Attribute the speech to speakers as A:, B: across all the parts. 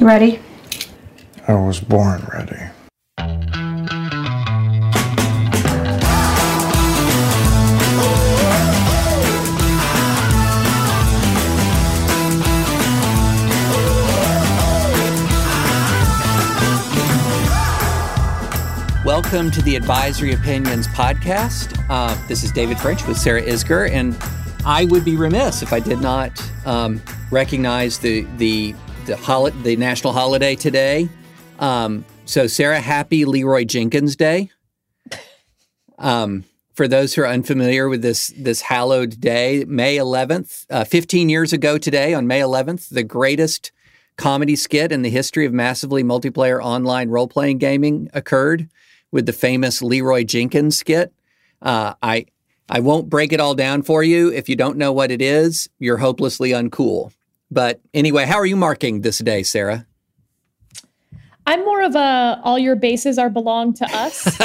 A: Ready?
B: I was born ready.
C: Welcome to the Advisory Opinions podcast. Uh, this is David French with Sarah Isgur, and I would be remiss if I did not um, recognize the the the, hol- the national holiday today. Um, so, Sarah, happy Leeroy Jenkins Day. Um, for those who are unfamiliar with this this hallowed day, May 11th, uh, 15 years ago today, on May 11th, the greatest comedy skit in the history of massively multiplayer online role playing gaming occurred with the famous Leeroy Jenkins skit. Uh, I I won't break it all down for you. If you don't know what it is, you're hopelessly uncool. But anyway, how are you marking this day, Sarah?
D: I'm more of a all your bases are belong to us.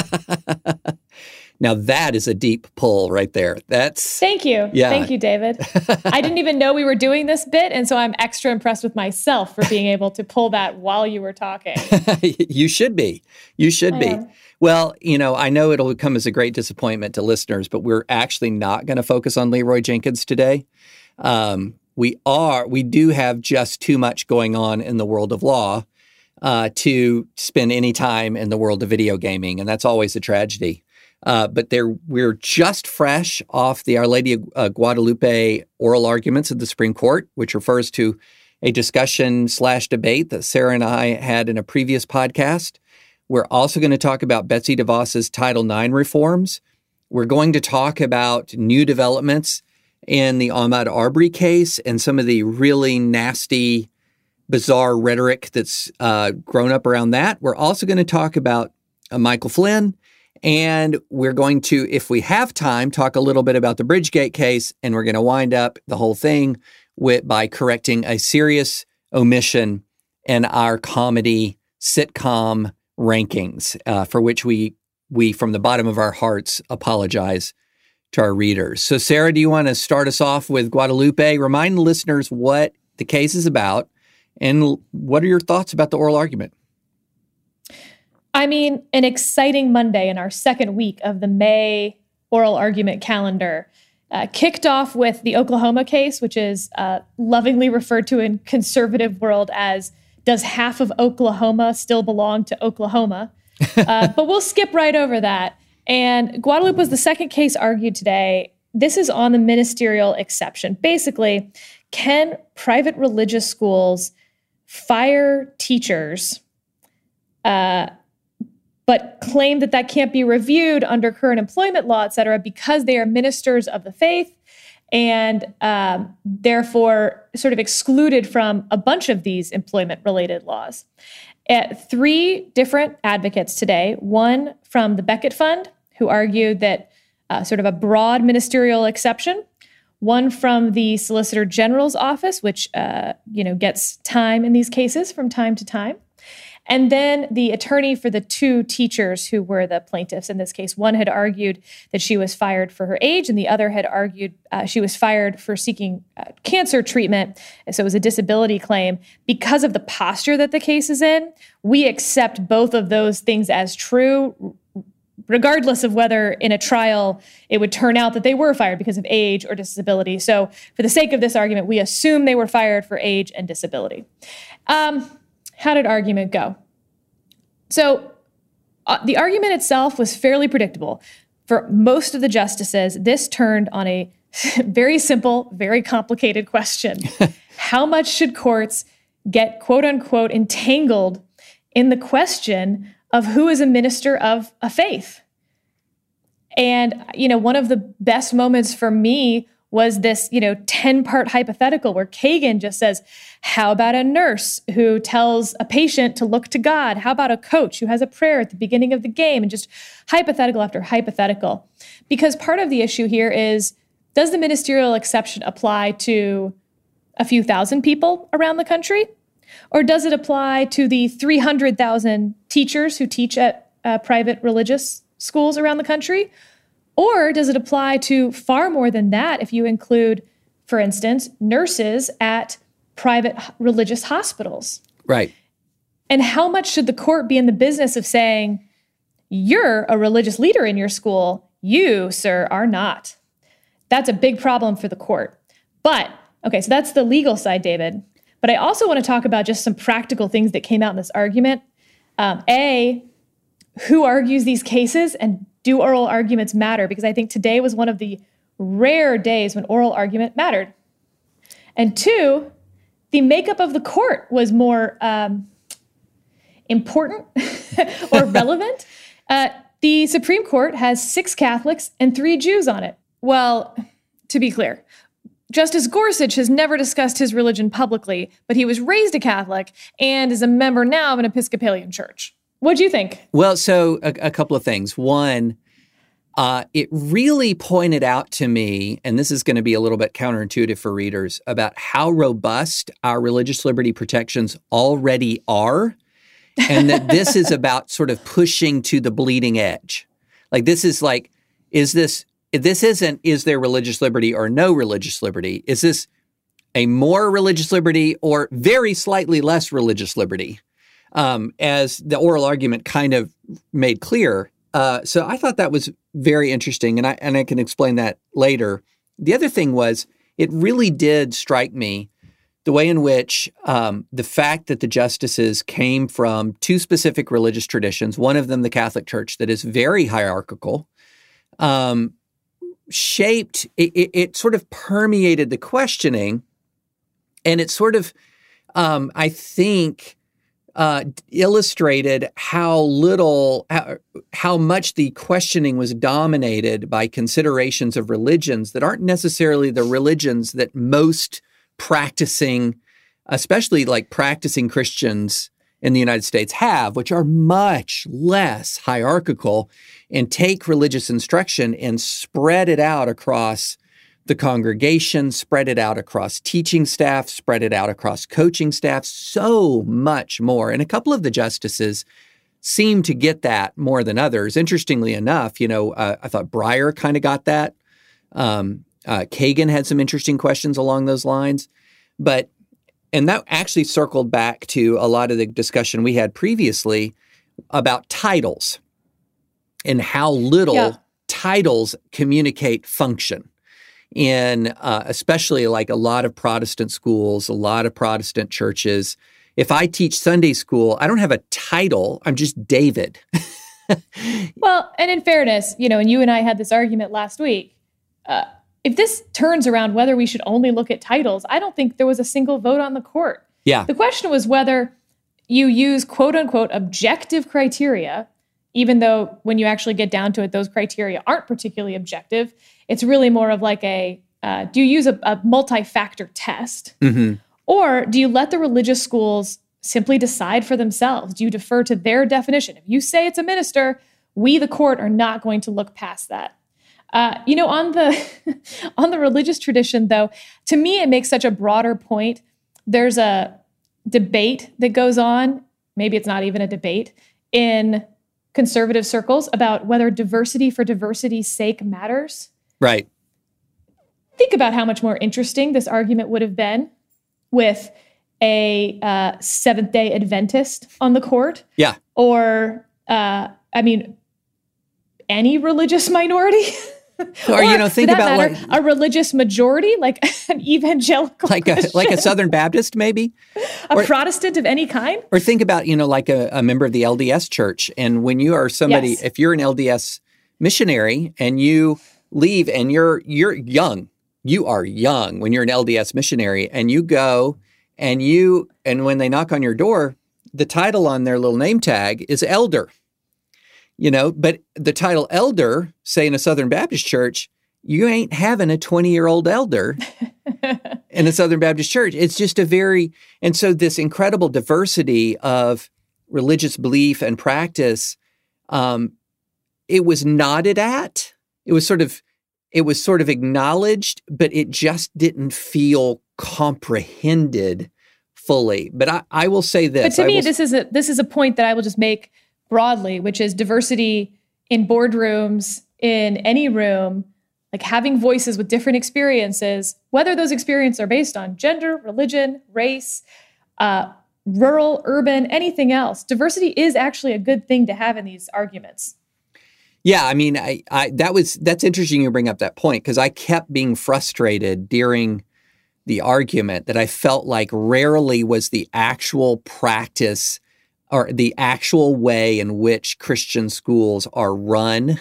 C: now that is a deep pull right there. That's
D: Thank you.
C: Yeah.
D: Thank you, David. I didn't even know we were doing this bit, and so I'm extra impressed with myself for being able to pull that while you were talking.
C: you should be. You should
D: I
C: be.
D: am.
C: Well, you know, I know it'll come as a great disappointment to listeners, but we're actually not going to focus on Leeroy Jenkins today. Um, we are, we do have just too much going on in the world of law uh, to spend any time in the world of video gaming, and that's always a tragedy. Uh, but there, we're just fresh off the Our Lady of uh, Guadalupe oral arguments at the Supreme Court, which refers to a discussion slash debate that Sarah and I had in a previous podcast. We're also going to talk about Betsy DeVos's Title IX reforms. We're going to talk about new developments in the Ahmaud Arbery case and some of the really nasty, bizarre rhetoric that's uh, grown up around that. We're also going to talk about uh, Michael Flynn. And we're going to, if we have time, talk a little bit about the Bridgegate case. And we're going to wind up the whole thing with, by correcting a serious omission in our comedy sitcom rankings, uh, for which we we from the bottom of our hearts apologize to our readers. So, Sarah, do you want to start us off with Guadalupe? Remind the listeners what the case is about, and what are your thoughts about the oral argument?
D: I mean, an exciting Monday in our second week of the May oral argument calendar. Uh, kicked off with the Oklahoma case, which is uh, lovingly referred to in conservative world as "Does half of Oklahoma still belong to Oklahoma?" Uh, but we'll skip right over that. And Guadalupe was the second case argued today. This is on the ministerial exception. Basically, can private religious schools fire teachers? Uh, but claim that that can't be reviewed under current employment law, et cetera, because they are ministers of the faith and um, therefore sort of excluded from a bunch of these employment related laws. At three different advocates today, one from the Becket Fund, who argued that uh, sort of a broad ministerial exception, one from the Solicitor General's office, which uh, you know gets time in these cases from time to time, and then the attorney for the two teachers who were the plaintiffs in this case, one had argued that she was fired for her age, and the other had argued uh, she was fired for seeking uh, cancer treatment. And so it was a disability claim. Because of the posture that the case is in, we accept both of those things as true. Regardless of whether in a trial it would turn out that they were fired because of age or disability. So, for the sake of this argument, we assume they were fired for age and disability. Um, how did argument go? So, uh, the argument itself was fairly predictable. For most of the justices, this turned on a very simple, very complicated question How much should courts get quote unquote entangled in the question of who is a minister of a faith? And, you know, one of the best moments for me was this, you know, 10 part hypothetical where Kagan just says, How about a nurse who tells a patient to look to God? How about a coach who has a prayer at the beginning of the game? And just hypothetical after hypothetical. Because part of the issue here is does the ministerial exception apply to a few thousand people around the country? Or does it apply to the 300,000 teachers who teach at uh, private religious schools around the country? Or does it apply to far more than that if you include, for instance, nurses at private religious hospitals?
C: Right.
D: And how much should the court be in the business of saying, you're a religious leader in your school, you, sir, are not? That's a big problem for the court. But, okay, so that's the legal side, David. But I also want to talk about just some practical things that came out in this argument. Um, a, who argues these cases and do oral arguments matter? Because I think today was one of the rare days when oral argument mattered. And two, the makeup of the court was more um, important or relevant. Uh, the Supreme Court has six Catholics and three Jews on it. Well, to be clear, Justice Gorsuch has never discussed his religion publicly, but he was raised a Catholic and is a member now of an Episcopalian church. What do you think?
C: Well, so a, a couple of things. One, uh, it really pointed out to me, and this is going to be a little bit counterintuitive for readers, about how robust our religious liberty protections already are, and that this is about sort of pushing to the bleeding edge. Like, this is like, is this, this isn't, is there religious liberty or no religious liberty? Is this a more religious liberty or very slightly less religious liberty? Um, as the oral argument kind of made clear. Uh, so I thought that was very interesting, and I and I can explain that later. The other thing was it really did strike me the way in which um, the fact that the justices came from two specific religious traditions, one of them the Catholic Church that is very hierarchical, um, shaped it, it, it, sort of permeated the questioning, and it sort of um, I think uh, illustrated how little, how, how much the questioning was dominated by considerations of religions that aren't necessarily the religions that most practicing, especially like practicing Christians in the United States have, which are much less hierarchical and take religious instruction and spread it out across the congregation, spread it out across teaching staff, spread it out across coaching staff, so much more. And a couple of the justices seem to get that more than others. Interestingly enough, you know, uh, I thought Breyer kind of got that. Um, uh, Kagan had some interesting questions along those lines. But, and that actually circled back to a lot of the discussion we had previously about titles and how little yeah. titles communicate function in uh, especially like a lot of Protestant schools, a lot of Protestant churches. If I teach Sunday school, I don't have a title, I'm just David.
D: well, and in fairness, you know, and you and I had this argument last week. Uh, if this turns around whether we should only look at titles, I don't think there was a single vote on the court.
C: Yeah.
D: The question was whether you use quote unquote objective criteria, even though when you actually get down to it, those criteria aren't particularly objective. It's really more of like a uh, do you use a, a multi factor test? Mm-hmm. Or do you let the religious schools simply decide for themselves? Do you defer to their definition? If you say it's a minister, we, the court, are not going to look past that. Uh, you know, on the on the religious tradition, though, to me, it makes such a broader point. There's a debate that goes on. Maybe it's not even a debate in conservative circles about whether diversity for diversity's sake matters.
C: Right.
D: Think about how much more interesting this argument would have been with a uh, Seventh day Adventist on the court.
C: Yeah.
D: Or, uh, I mean, any religious minority.
C: or, or, you know, think about matter,
D: like, a religious majority, like an evangelical,
C: like
D: Christian.
C: a like a Southern Baptist, maybe,
D: a or, Protestant of any kind.
C: Or think about you know, like a, a member of the LDS Church, and when you are somebody, yes. if you're an LDS missionary and you leave and you're you're young. You are young when you're an LDS missionary and you go and you and when they knock on your door, the title on their little name tag is elder. You know, but the title elder, say in a Southern Baptist church, you ain't having a 20 year old elder in a Southern Baptist church. It's just a very, and so this incredible diversity of religious belief and practice, um, it was nodded at. It was sort of it was sort of acknowledged, but it just didn't feel comprehended fully. But I, I will say this.
D: But to me,
C: will,
D: this is a this is a point that I will just make broadly, which is diversity in boardrooms, in any room, like having voices with different experiences, whether those experiences are based on gender, religion, race, uh, rural, urban, anything else. Diversity is actually a good thing to have in these arguments.
C: Yeah, I mean, I, I that was that's interesting you bring up that point because I kept being frustrated during the argument that I felt like rarely was the actual practice or the actual way in which Christian schools are run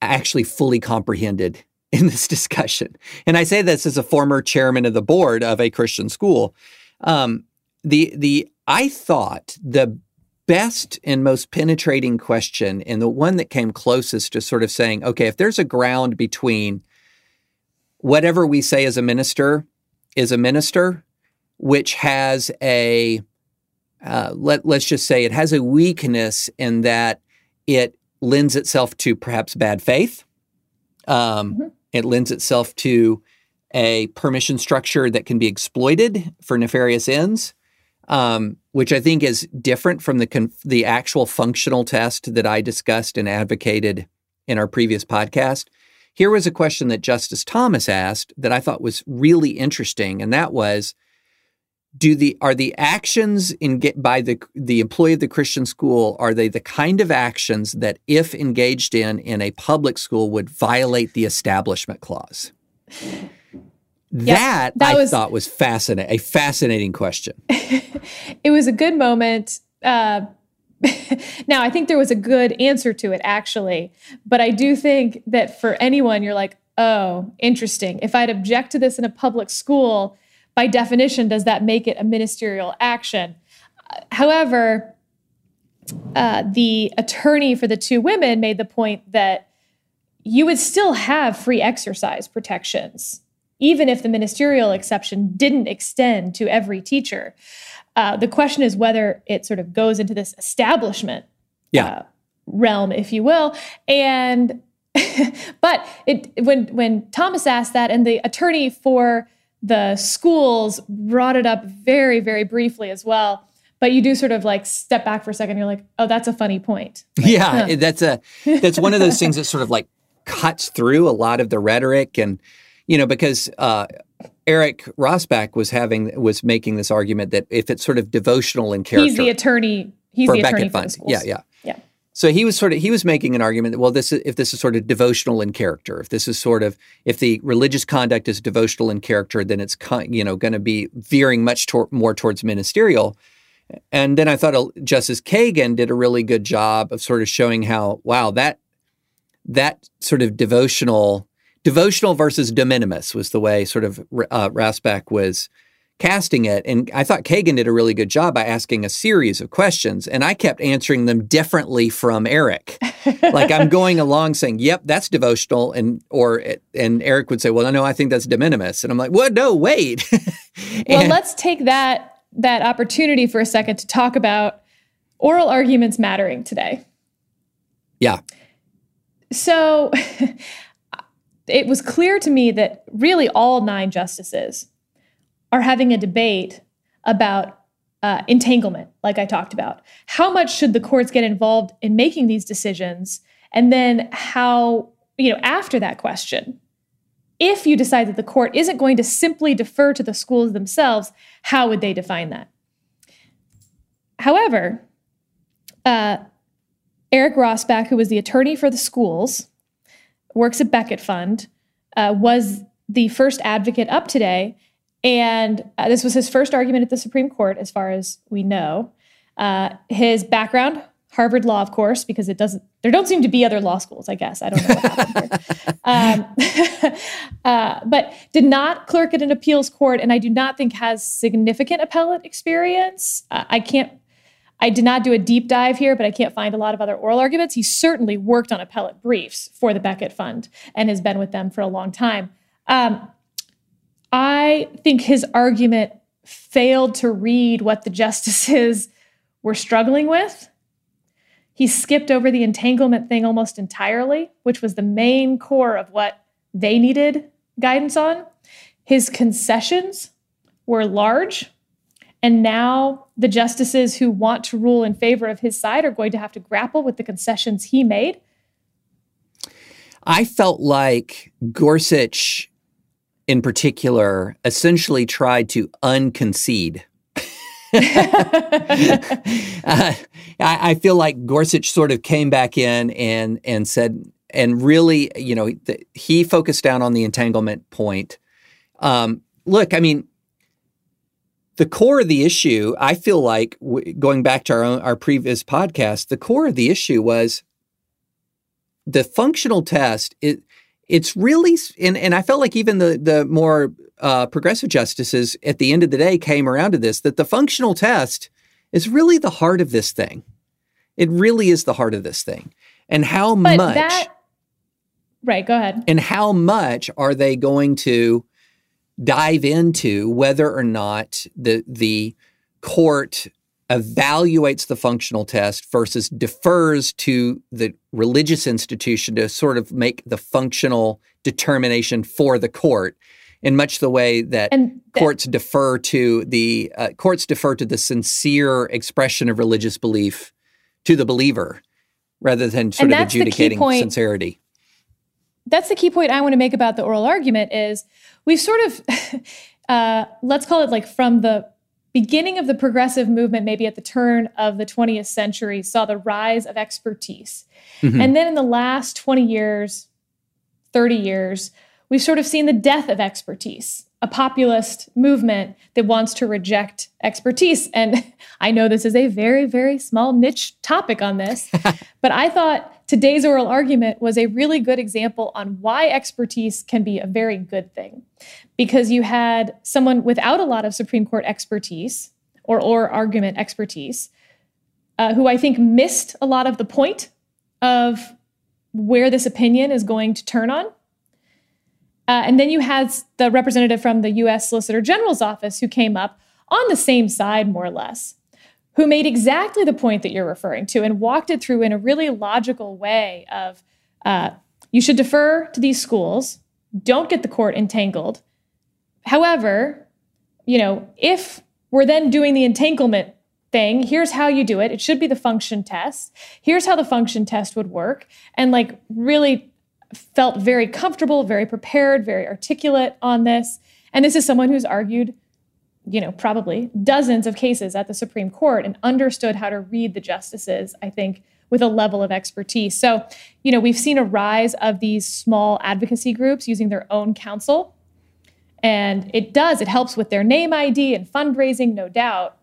C: actually fully comprehended in this discussion. And I say this as a former chairman of the board of a Christian school. Um, the the I thought the best and most penetrating question and the one that came closest to sort of saying, okay, if there's a ground between whatever we say as a minister is a minister, which has a uh, let let's just say it has a weakness in that it lends itself to perhaps bad faith. Um, mm-hmm. It lends itself to a permission structure that can be exploited for nefarious ends um, which I think is different from the con- the actual functional test that I discussed and advocated in our previous podcast. Here was a question that Justice Thomas asked that I thought was really interesting, and that was: Do the are the actions in get by the the employee of the Christian school are they the kind of actions that, if engaged in in a public school, would violate the Establishment Clause? That, that I was, thought was fascinating, a fascinating question.
D: it was a good moment. Uh, now, I think there was a good answer to it, actually. But I do think that for anyone, you're like, oh, interesting. If I'd object to this in a public school, by definition, does that make it a ministerial action? However, uh, the attorney for the two women made the point that you would still have free exercise protections even if the ministerial exception didn't extend to every teacher. Uh, the question is whether it sort of goes into this establishment
C: yeah. uh,
D: realm, if you will. And but it when when Thomas asked that, and the attorney for the schools brought it up very very briefly as well. But you do sort of like step back for a second. You're like, oh, that's a funny point.
C: Like, yeah, huh. that's a that's one of those things that sort of like cuts through a lot of the rhetoric and you know, because uh, Eric Rassbach was having was making this argument that if it's sort of devotional in character,
D: he's the attorney. He's
C: for
D: the
C: attorney
D: Becket Fund.
C: Yeah, yeah,
D: yeah.
C: So he was sort of he was making an argument that well, this is, if this is sort of devotional in character, if this is sort of if the religious conduct is devotional in character, then it's you know going to be veering much tor- more towards ministerial. And then I thought uh, Justice Kagan did a really good job of sort of showing how wow that that sort of devotional devotional versus de minimis was the way sort of uh, Rassbach was casting it. And I thought Kagan did a really good job by asking a series of questions, and I kept answering them differently from Eric. like I'm going along saying, "Yep, that's devotional," and or and Eric would say, "Well, no, I think that's de minimis," and I'm like, "What? No, wait."
D: and, well, let's take that that opportunity for a second to talk about oral arguments mattering today.
C: Yeah.
D: So it was clear to me that really all nine justices are having a debate about uh, entanglement, like I talked about. How much should the courts get involved in making these decisions? And then how, you know, after that question, if you decide that the court isn't going to simply defer to the schools themselves, how would they define that? However, uh, Eric Rassbach, who was the attorney for the schools, works at Becket Fund, uh, was the first advocate up today. And uh, this was his first argument at the Supreme Court, as far as we know. Uh, his background, Harvard Law, of course, because it doesn't. There don't seem to be other law schools. I guess I don't know what happened here. Um, uh, but did not clerk at an appeals court, and I do not think has significant appellate experience. Uh, I can't I did not do a deep dive here, but I can't find a lot of other oral arguments. He certainly worked on appellate briefs for the Becket Fund and has been with them for a long time. Um, I think his argument failed to read what the justices were struggling with. He skipped over the entanglement thing almost entirely, which was the main core of what they needed guidance on. His concessions were large and now the justices who want to rule in favor of his side are going to have to grapple with the concessions he made.
C: I felt like Gorsuch, in particular, essentially tried to unconcede. uh, I, I, feel like Gorsuch sort of came back in and and said, and really, you know, the, he focused down on the entanglement point. Um, look, I mean, the core of the issue, I feel like, w- going back to our own, our previous podcast, the core of the issue was the functional test. It it's really and and I felt like even the the more uh, progressive justices at the end of the day came around to this that the functional test is really the heart of this thing. It really is the heart of this thing. And how
D: but
C: much
D: that, Right, go ahead.
C: And how much are they going to dive into whether or not the the court evaluates the functional test versus defers to the religious institution to sort of make the functional determination for the court in much the way that th- courts defer to the uh, courts defer to the sincere expression of religious belief to the believer rather than sort of adjudicating sincerity.
D: That's the key point i want to make about the oral argument is we've sort of uh, let's call it like from the beginning of the progressive movement maybe at the turn of the 20th century saw the rise of expertise mm-hmm. and then in the last 20 years 30 years we've sort of seen the death of expertise, a populist movement that wants to reject expertise. And I know this is a very, very small niche topic on this, but I thought today's oral argument was a really good example on why expertise can be a very good thing. Because you had someone without a lot of Supreme Court expertise or, or argument expertise, uh, who I think missed a lot of the point of where this opinion is going to turn on uh, and then you had the representative from the US Solicitor General's office who came up on the same side, more or less, who made exactly the point that you're referring to and walked it through in a really logical way of uh, you should defer to these schools, don't get the court entangled. However, you know, if we're then doing the entanglement thing, here's how you do it. It should be the function test. Here's how the function test would work. And like really felt very comfortable, very prepared, very articulate on this. And this is someone who's argued, you know, probably dozens of cases at the Supreme Court and understood how to read the justices, I think, with a level of expertise. So, you know, we've seen a rise of these small advocacy groups using their own counsel. And it does, it helps with their name ID and fundraising, no doubt.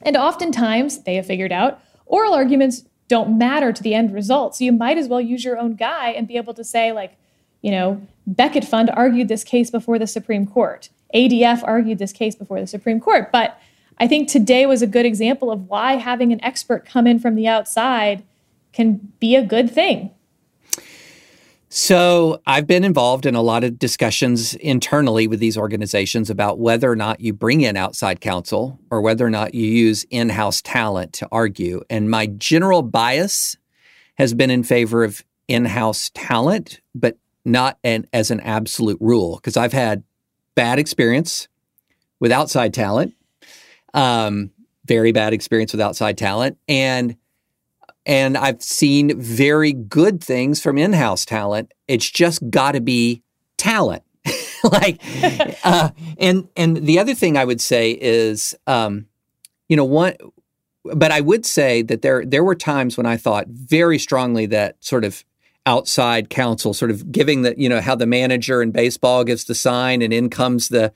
D: And oftentimes, they have figured out, oral arguments don't matter to the end result. So you might as well use your own guy and be able to say, like, you know, Becket Fund argued this case before the Supreme Court. ADF argued this case before the Supreme Court. But I think today was a good example of why having an expert come in from the outside can be a good thing.
C: So, I've been involved in a lot of discussions internally with these organizations about whether or not you bring in outside counsel or whether or not you use in house talent to argue. And my general bias has been in favor of in house talent, but not an, as an absolute rule, because I've had bad experience with outside talent, um, very bad experience with outside talent. And and I've seen very good things from in house talent. It's just got to be talent. like, uh, and and the other thing I would say is, um, you know, one, but I would say that there there were times when I thought very strongly that sort of outside counsel, sort of giving the you know how the manager in baseball gives the sign and in comes the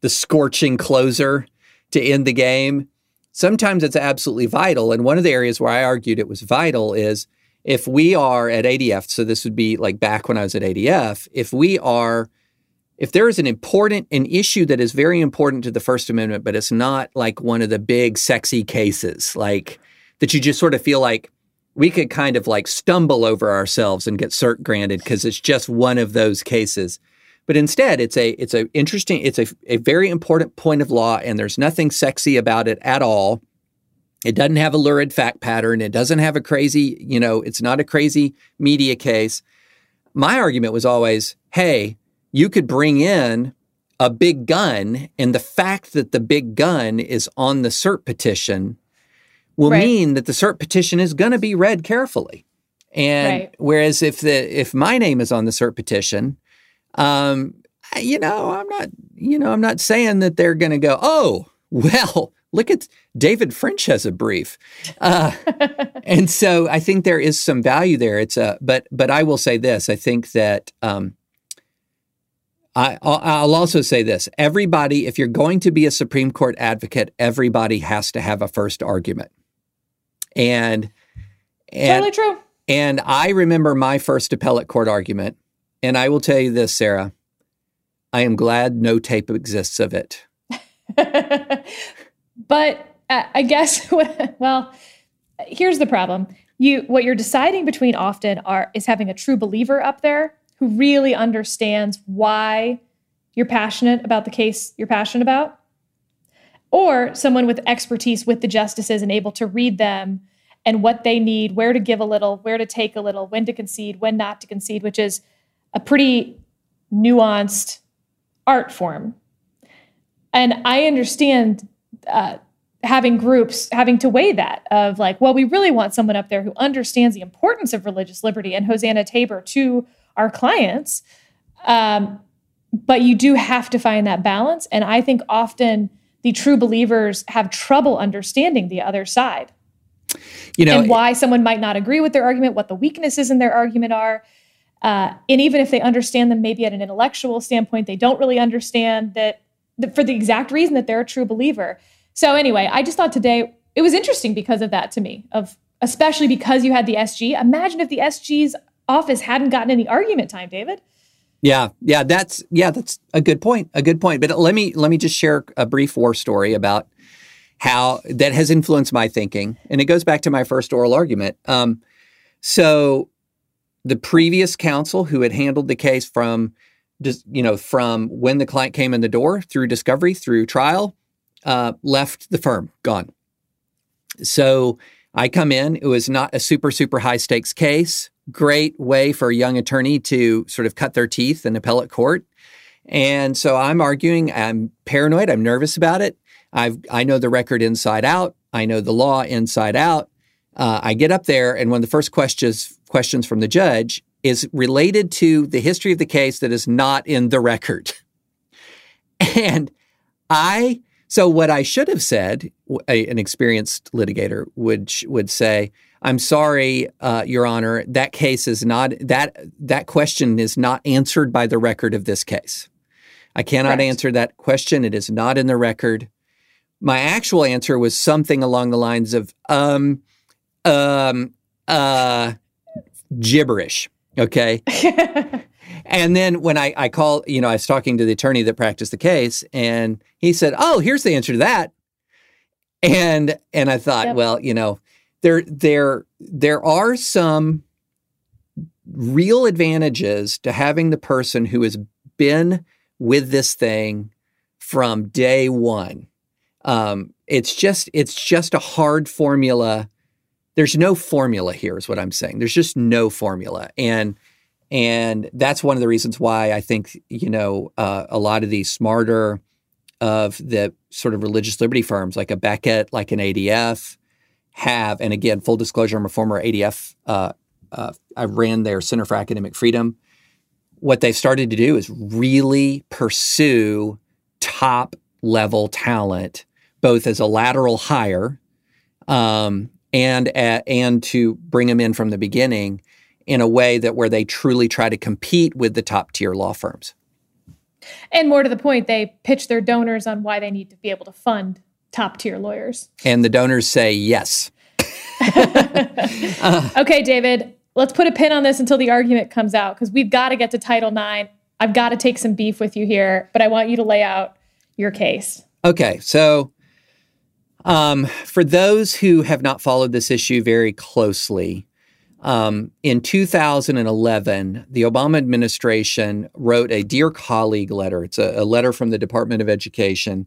C: the scorching closer to end the game sometimes it's absolutely vital. And one of the areas where I argued it was vital is if we are at ADF, so this would be like back when I was at ADF, if we are, if there is an important, an issue that is very important to the First Amendment, but it's not like one of the big sexy cases, like that you just sort of feel like we could kind of like stumble over ourselves and get cert granted because it's just one of those cases. But instead, it's a it's a interesting, it's a, a very important point of law, and there's nothing sexy about it at all. It doesn't have a lurid fact pattern. It doesn't have a crazy, you know, it's not a crazy media case. My argument was always, hey, you could bring in a big gun, and the fact that the big gun is on the cert petition will right. mean that the cert petition is going to be read carefully. And right. whereas if the if my name is on the cert petition, um, you know, I'm not, you know, I'm not saying that they're going to go, oh, well, look at David French has a brief, uh, and so I think there is some value there. It's a but but I will say this: I think that um, I I'll also say this: everybody, if you're going to be a Supreme Court advocate, everybody has to have a first argument, and and
D: totally true.
C: And I remember my first appellate court argument, and I will tell you this, Sarah. I am glad no tape exists of it.
D: but uh, I guess, well, here's the problem. You, what you're deciding between often are is having a true believer up there who really understands why you're passionate about the case you're passionate about, or someone with expertise with the justices and able to read them and what they need, where to give a little, where to take a little, when to concede, when not to concede, which is a pretty nuanced art form. And I understand uh, having groups having to weigh that of like, well, we really want someone up there who understands the importance of religious liberty and Hosanna Tabor to our clients. Um, but you do have to find that balance. And I think often the true believers have trouble understanding the other side.
C: You know,
D: and why someone might not agree with their argument, what the weaknesses in their argument are. Uh, and even if they understand them maybe at an intellectual standpoint, they don't really understand that, that for the exact reason that they're a true believer. So anyway, I just thought today it was interesting because of that to me, of especially because you had the SG. Imagine if the SG's office hadn't gotten any argument time, David.
C: Yeah, yeah, that's yeah, that's a good point. A good point. But let me let me just share a brief war story about how that has influenced my thinking, and it goes back to my first oral argument. Um, so, the previous counsel who had handled the case from, just you know, from when the client came in the door through discovery through trial, uh, left the firm, gone. So I come in. It was not a super, super high stakes case. Great way for a young attorney to sort of cut their teeth in appellate court. And so I'm arguing. I'm paranoid. I'm nervous about it. I've I know the record inside out. I know the law inside out. Uh, I get up there, and one of the first questions questions from the judge is related to the history of the case that is not in the record. And I so what I should have said, a, an experienced litigator would would say, "I'm sorry, uh, Your Honor, that case is not that that question is not answered by the record of this case. I cannot Correct. answer that question. It is not in the record." My actual answer was something along the lines of, um, um, uh, gibberish. Okay. And then when I, I call, you know, I was talking to the attorney that practiced the case, and he said, "Oh, here's the answer to that." And and I thought, yep. well, you know, there there there are some real advantages to having the person who has been with this thing from day one. Um, it's just it's just a hard formula. There's no formula here, is what I'm saying. There's just no formula, and and that's one of the reasons why I think, you know, uh, a lot of these smarter of the sort of religious liberty firms like a Becket, like an ADF, have, and again, full disclosure, I'm a former ADF. Uh, uh, I ran their Center for Academic Freedom. What they've started to do is really pursue top level talent, both as a lateral hire um, and and to bring them in from the beginning in a way that where they truly try to compete with the top tier law firms.
D: And more to the point, they pitch their donors on why they need to be able to fund top tier lawyers.
C: And the donors say yes.
D: uh, okay, David, let's put a pin on this until the argument comes out because we've got to get to Title IX. I've got to take some beef with you here, but I want you to lay out your case.
C: Okay, so um, for those who have not followed this issue very closely, um, in 2011, the Obama administration wrote a Dear Colleague letter. It's a, a letter from the Department of Education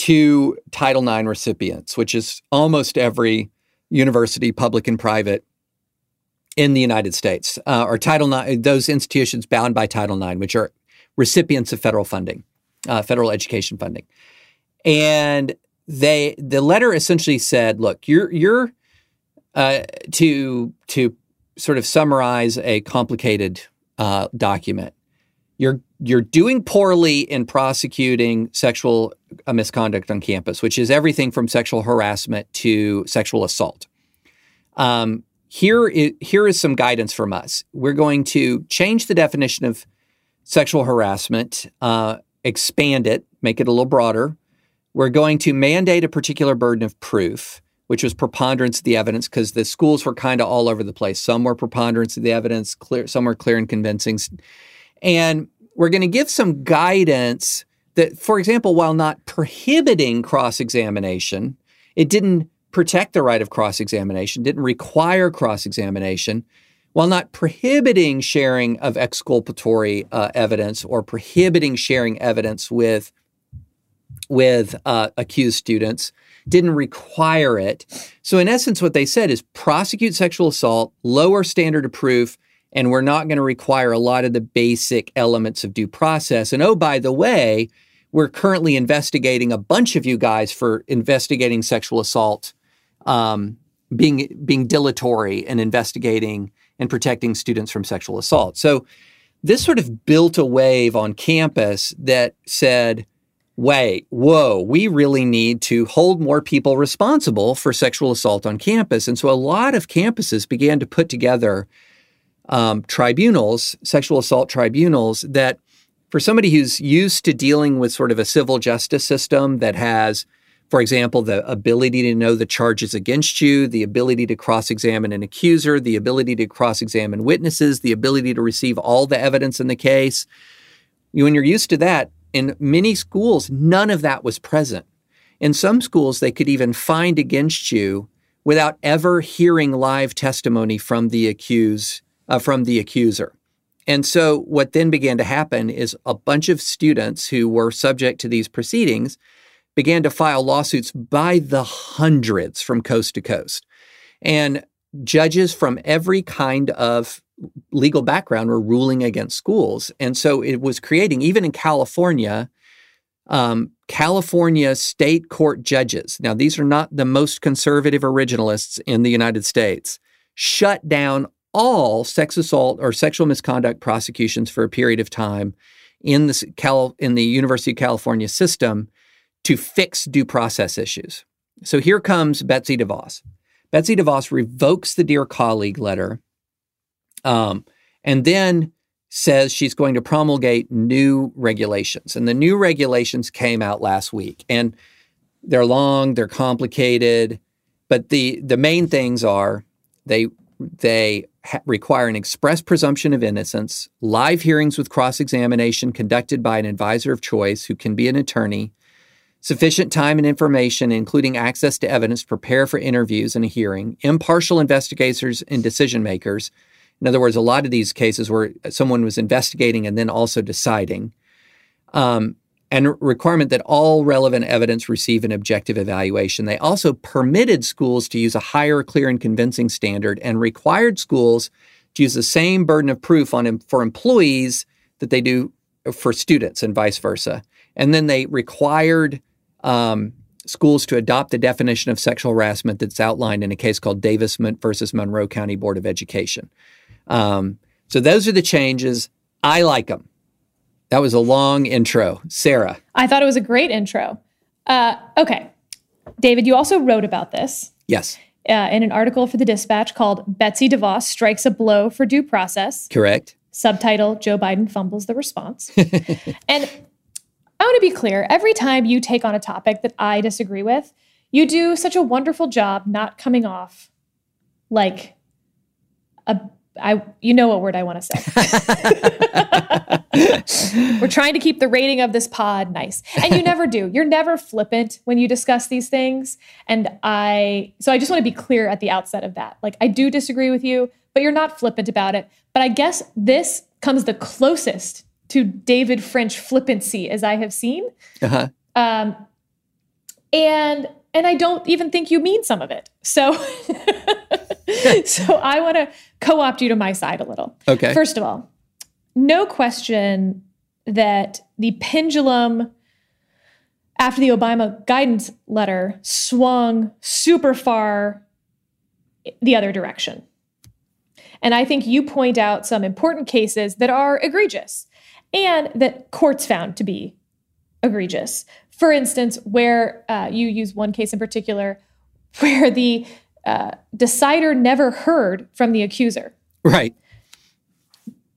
C: to Title IX recipients, which is almost every university, public and private, in the United States, uh, or Title IX, those institutions bound by Title IX, which are recipients of federal funding, uh, federal education funding. And they, the letter essentially said, look, you're, you're, uh, to to sort of summarize a complicated uh, document. You're you're doing poorly in prosecuting sexual uh, misconduct on campus, which is everything from sexual harassment to sexual assault. Um, here, is, here is some guidance from us. We're going to change the definition of sexual harassment, uh, expand it, make it a little broader. We're going to mandate a particular burden of proof, which was preponderance of the evidence, because the schools were kind of all over the place. Some were preponderance of the evidence, clear, some were clear and convincing. And we're going to give some guidance that, for example, while not prohibiting cross examination, it didn't protect the right of cross examination, didn't require cross examination, while not prohibiting sharing of exculpatory uh, evidence or prohibiting sharing evidence with with uh, accused students didn't require it. So in essence what they said is prosecute sexual assault lower standard of proof and we're not going to require a lot of the basic elements of due process and oh by the way we're currently investigating a bunch of you guys for investigating sexual assault um, being being dilatory and investigating and protecting students from sexual assault. So this sort of built a wave on campus that said, wait, whoa, we really need to hold more people responsible for sexual assault on campus. And so a lot of campuses began to put together um, tribunals, sexual assault tribunals, that for somebody who's used to dealing with sort of a civil justice system that has for example, the ability to know the charges against you, the ability to cross examine an accuser, the ability to cross examine witnesses, the ability to receive all the evidence in the case. When you're used to that, in many schools, none of that was present. In some schools, they could even find against you without ever hearing live testimony from the accused, uh, from the accuser. And so, what then began to happen is a bunch of students who were subject to these proceedings began to file lawsuits by the hundreds from coast to coast. And judges from every kind of legal background were ruling against schools. And so it was creating, even in California, um, California state court judges. Now, these are not the most conservative originalists in the United States, shut down all sex assault or sexual misconduct prosecutions for a period of time in the Cal, in the University of California system to fix due process issues. So here comes Betsy DeVos. Betsy DeVos revokes the Dear Colleague letter um, and then says she's going to promulgate new regulations. And the new regulations came out last week. And they're long, they're complicated, but the, the main things are they, they ha- require an express presumption of innocence, live hearings with cross examination conducted by an advisor of choice who can be an attorney, sufficient time and information, including access to evidence, prepare for interviews and a hearing, impartial investigators and decision makers. In other words, a lot of these cases where someone was investigating and then also deciding. Um, and requirement that all relevant evidence receive an objective evaluation. They also permitted schools to use a higher, clear, and convincing standard and required schools to use the same burden of proof on for employees that they do for students and vice versa. And then they required um, schools to adopt the definition of sexual harassment that's outlined in a case called Davis versus Monroe County Board of Education. Um, so those are the changes. I like them. That was a long intro. Sarah.
D: I thought it was a great intro. Uh, okay. David, you also wrote about this.
C: Yes.
D: Uh, in an article for the Dispatch called Betsy DeVos Strikes a Blow for Due Process.
C: Correct.
D: Subtitle Joe Biden Fumbles the Response. and I want to be clear every time you take on a topic that I disagree with, you do such a wonderful job not coming off like a I you know what word I want to say. We're trying to keep the rating of this pod nice. And you never do. You're never flippant when you discuss these things. And I so I just want to be clear at the outset of that. Like I do disagree with you, but you're not flippant about it. But I guess this comes the closest to David French flippancy as I have seen. Uh-huh. Um, and and I don't even think you mean some of it. So so I want to co-opt you to my side a little.
C: Okay.
D: First of all, no question that the pendulum after the Obama guidance letter swung super far the other direction. And I think you point out some important cases that are egregious. and that courts found to be egregious. For instance, where uh, you use one case in particular where the uh, decider never heard from the accuser.
C: Right.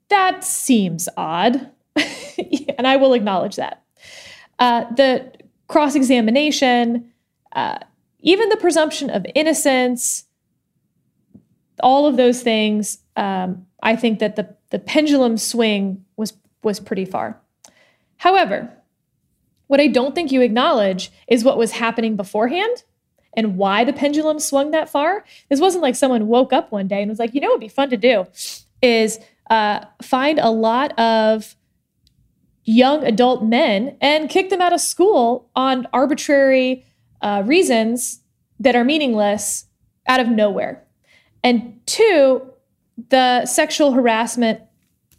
D: That seems odd, and I will acknowledge that. Uh, the cross examination, uh, even the presumption of innocence, all of those things, um, I think that the, the pendulum swing was, was pretty far. However, what I don't think you acknowledge is what was happening beforehand and why the pendulum swung that far. This wasn't like someone woke up one day and was like, you know, it'd be fun to do is uh, find a lot of young adult men and kick them out of school on arbitrary uh, reasons that are meaningless out of nowhere. And two, the sexual harassment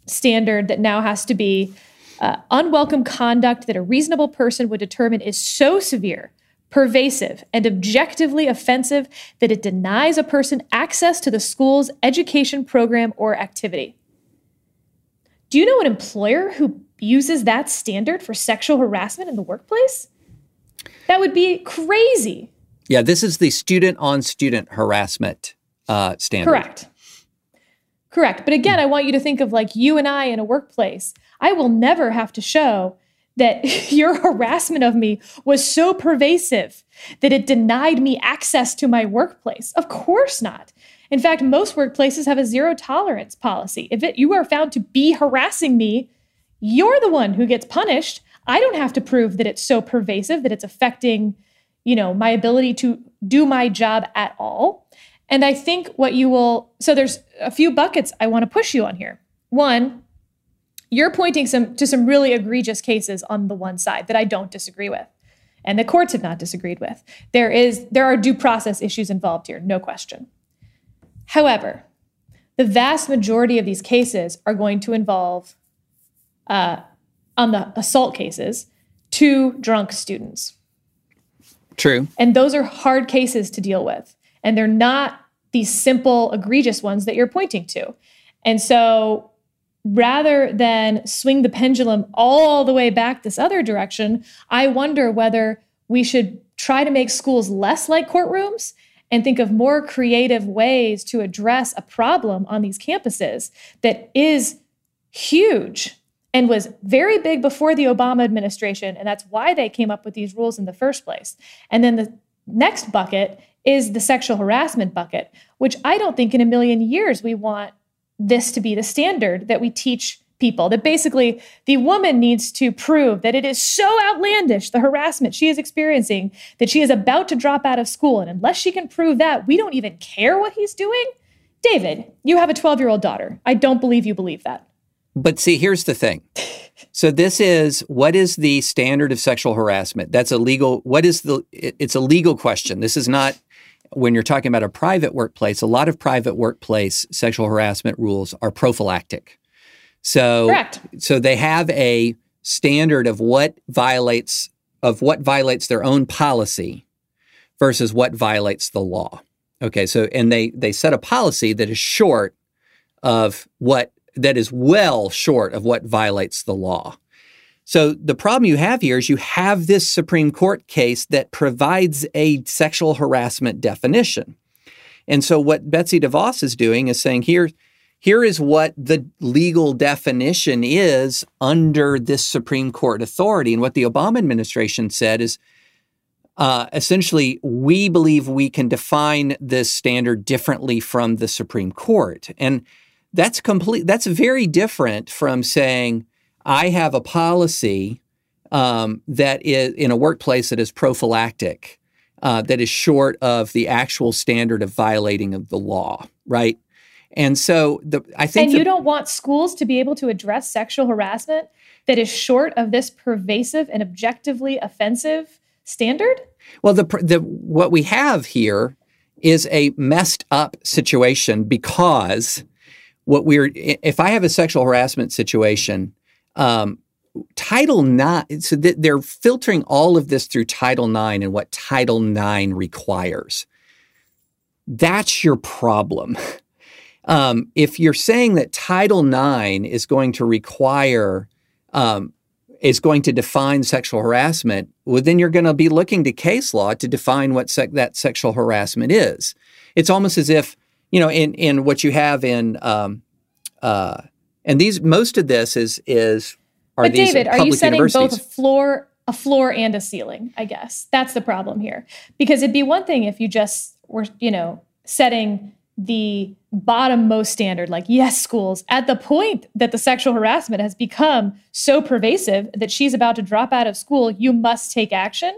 D: standard that now has to be uh, unwelcome conduct that a reasonable person would determine is so severe, pervasive, and objectively offensive that it denies a person access to the school's education program or activity. Do you know an employer who uses that standard for sexual harassment in the workplace? That would be crazy.
C: Yeah, this is the student on student harassment uh, standard.
D: Correct. Correct. But again, I want you to think of like you and I in a workplace. I will never have to show that your harassment of me was so pervasive that it denied me access to my workplace. Of course not. In fact, most workplaces have a zero tolerance policy. If it, you are found to be harassing me, you're the one who gets punished. I don't have to prove that it's so pervasive that it's affecting, you know, my ability to do my job at all. And I think what you will so there's a few buckets I want to push you on here. One, you're pointing some to some really egregious cases on the one side that I don't disagree with. And the courts have not disagreed with. There is there are due process issues involved here, no question. However, the vast majority of these cases are going to involve uh, on the assault cases, two drunk students.
C: True.
D: And those are hard cases to deal with. And they're not these simple, egregious ones that you're pointing to. And so rather than swing the pendulum all the way back this other direction, I wonder whether we should try to make schools less like courtrooms and think of more creative ways to address a problem on these campuses that is huge and was very big before the Obama administration. And that's why they came up with these rules in the first place. And then the next bucket is the sexual harassment bucket, which I don't think in a million years we want this to be the standard that we teach people. That basically the woman needs to prove that it is so outlandish, the harassment she is experiencing, that she is about to drop out of school. And unless she can prove that, we don't even care what he's doing. David, you have a 12 year old daughter. I don't believe you believe that.
C: But see, here's the thing. So this is what is the standard of sexual harassment? That's a legal. What is the? It's a legal question. This is not when you're talking about a private workplace. A lot of private workplace sexual harassment rules are prophylactic. So
D: Correct.
C: so they have a standard of what violates of what violates their own policy versus what violates the law. Okay, so and they they set a policy that is short of what that is well short of what violates the law. So the problem you have here is you have this Supreme Court case that provides a sexual harassment definition. And so what Betsy DeVos is doing is saying here, here is what the legal definition is under this Supreme Court authority. And what the Obama administration said is uh, essentially, we believe we can define this standard differently from the Supreme Court. And that's complete. That's very different from saying I have a policy um, that is in a workplace that is prophylactic, uh, that is short of the actual standard of violating of the law, right? And so the I think
D: And
C: the,
D: you don't want schools to be able to address sexual harassment that is short of this pervasive and objectively offensive standard?
C: Well, the the what we have here is a messed up situation because what we're if I have a sexual harassment situation, um, Title Nine. So th- they're filtering all of this through Title Nine and what Title Nine requires. That's your problem. Um, if you're saying that Title IX is going to require um, is going to define sexual harassment, well, then you're going to be looking to case law to define what sec- that sexual harassment is. It's almost as if, you know, in, in what you have in, um, uh, and these, most of this is, is,
D: are but David, are you setting both a floor, a floor and a ceiling? I guess that's the problem here. Because it'd be one thing if you just were, you know, setting the bottom most standard, like yes, schools, at the point that the sexual harassment has become so pervasive that she's about to drop out of school, you must take action.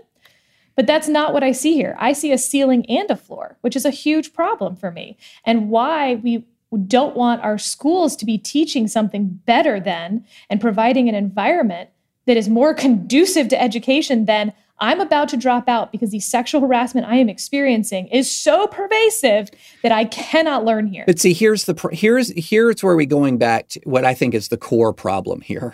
D: But that's not what I see here. I see a ceiling and a floor, which is a huge problem for me. And why we don't want our schools to be teaching something better than and providing an environment that is more conducive to education than I'm about to drop out because the sexual harassment I am experiencing is so pervasive that I cannot learn here.
C: But see, here's the here's here's where we going back to what I think is the core problem here.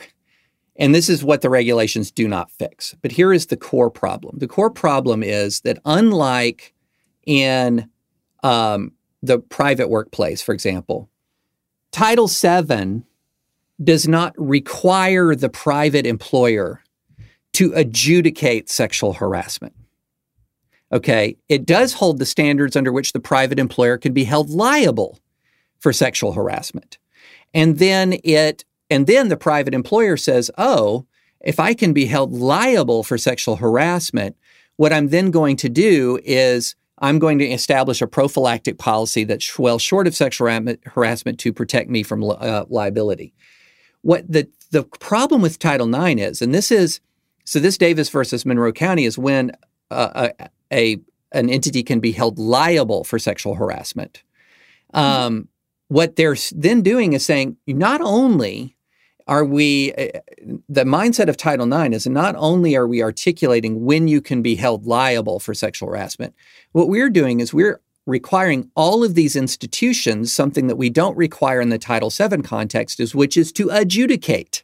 C: And this is what the regulations do not fix. But here is the core problem. The core problem is that unlike in um, the private workplace, for example, Title VII does not require the private employer to adjudicate sexual harassment. Okay, it does hold the standards under which the private employer can be held liable for sexual harassment. And then it and then the private employer says, "Oh, if I can be held liable for sexual harassment, what I'm then going to do is I'm going to establish a prophylactic policy that's well short of sexual harassment to protect me from uh, liability." What the the problem with Title IX is, and this is so this Davis versus Monroe County is when uh, a, a, an entity can be held liable for sexual harassment. Um, what they're then doing is saying not only are we uh, the mindset of Title IX is not only are we articulating when you can be held liable for sexual harassment. What we're doing is we're requiring all of these institutions something that we don't require in the Title VII context is which is to adjudicate.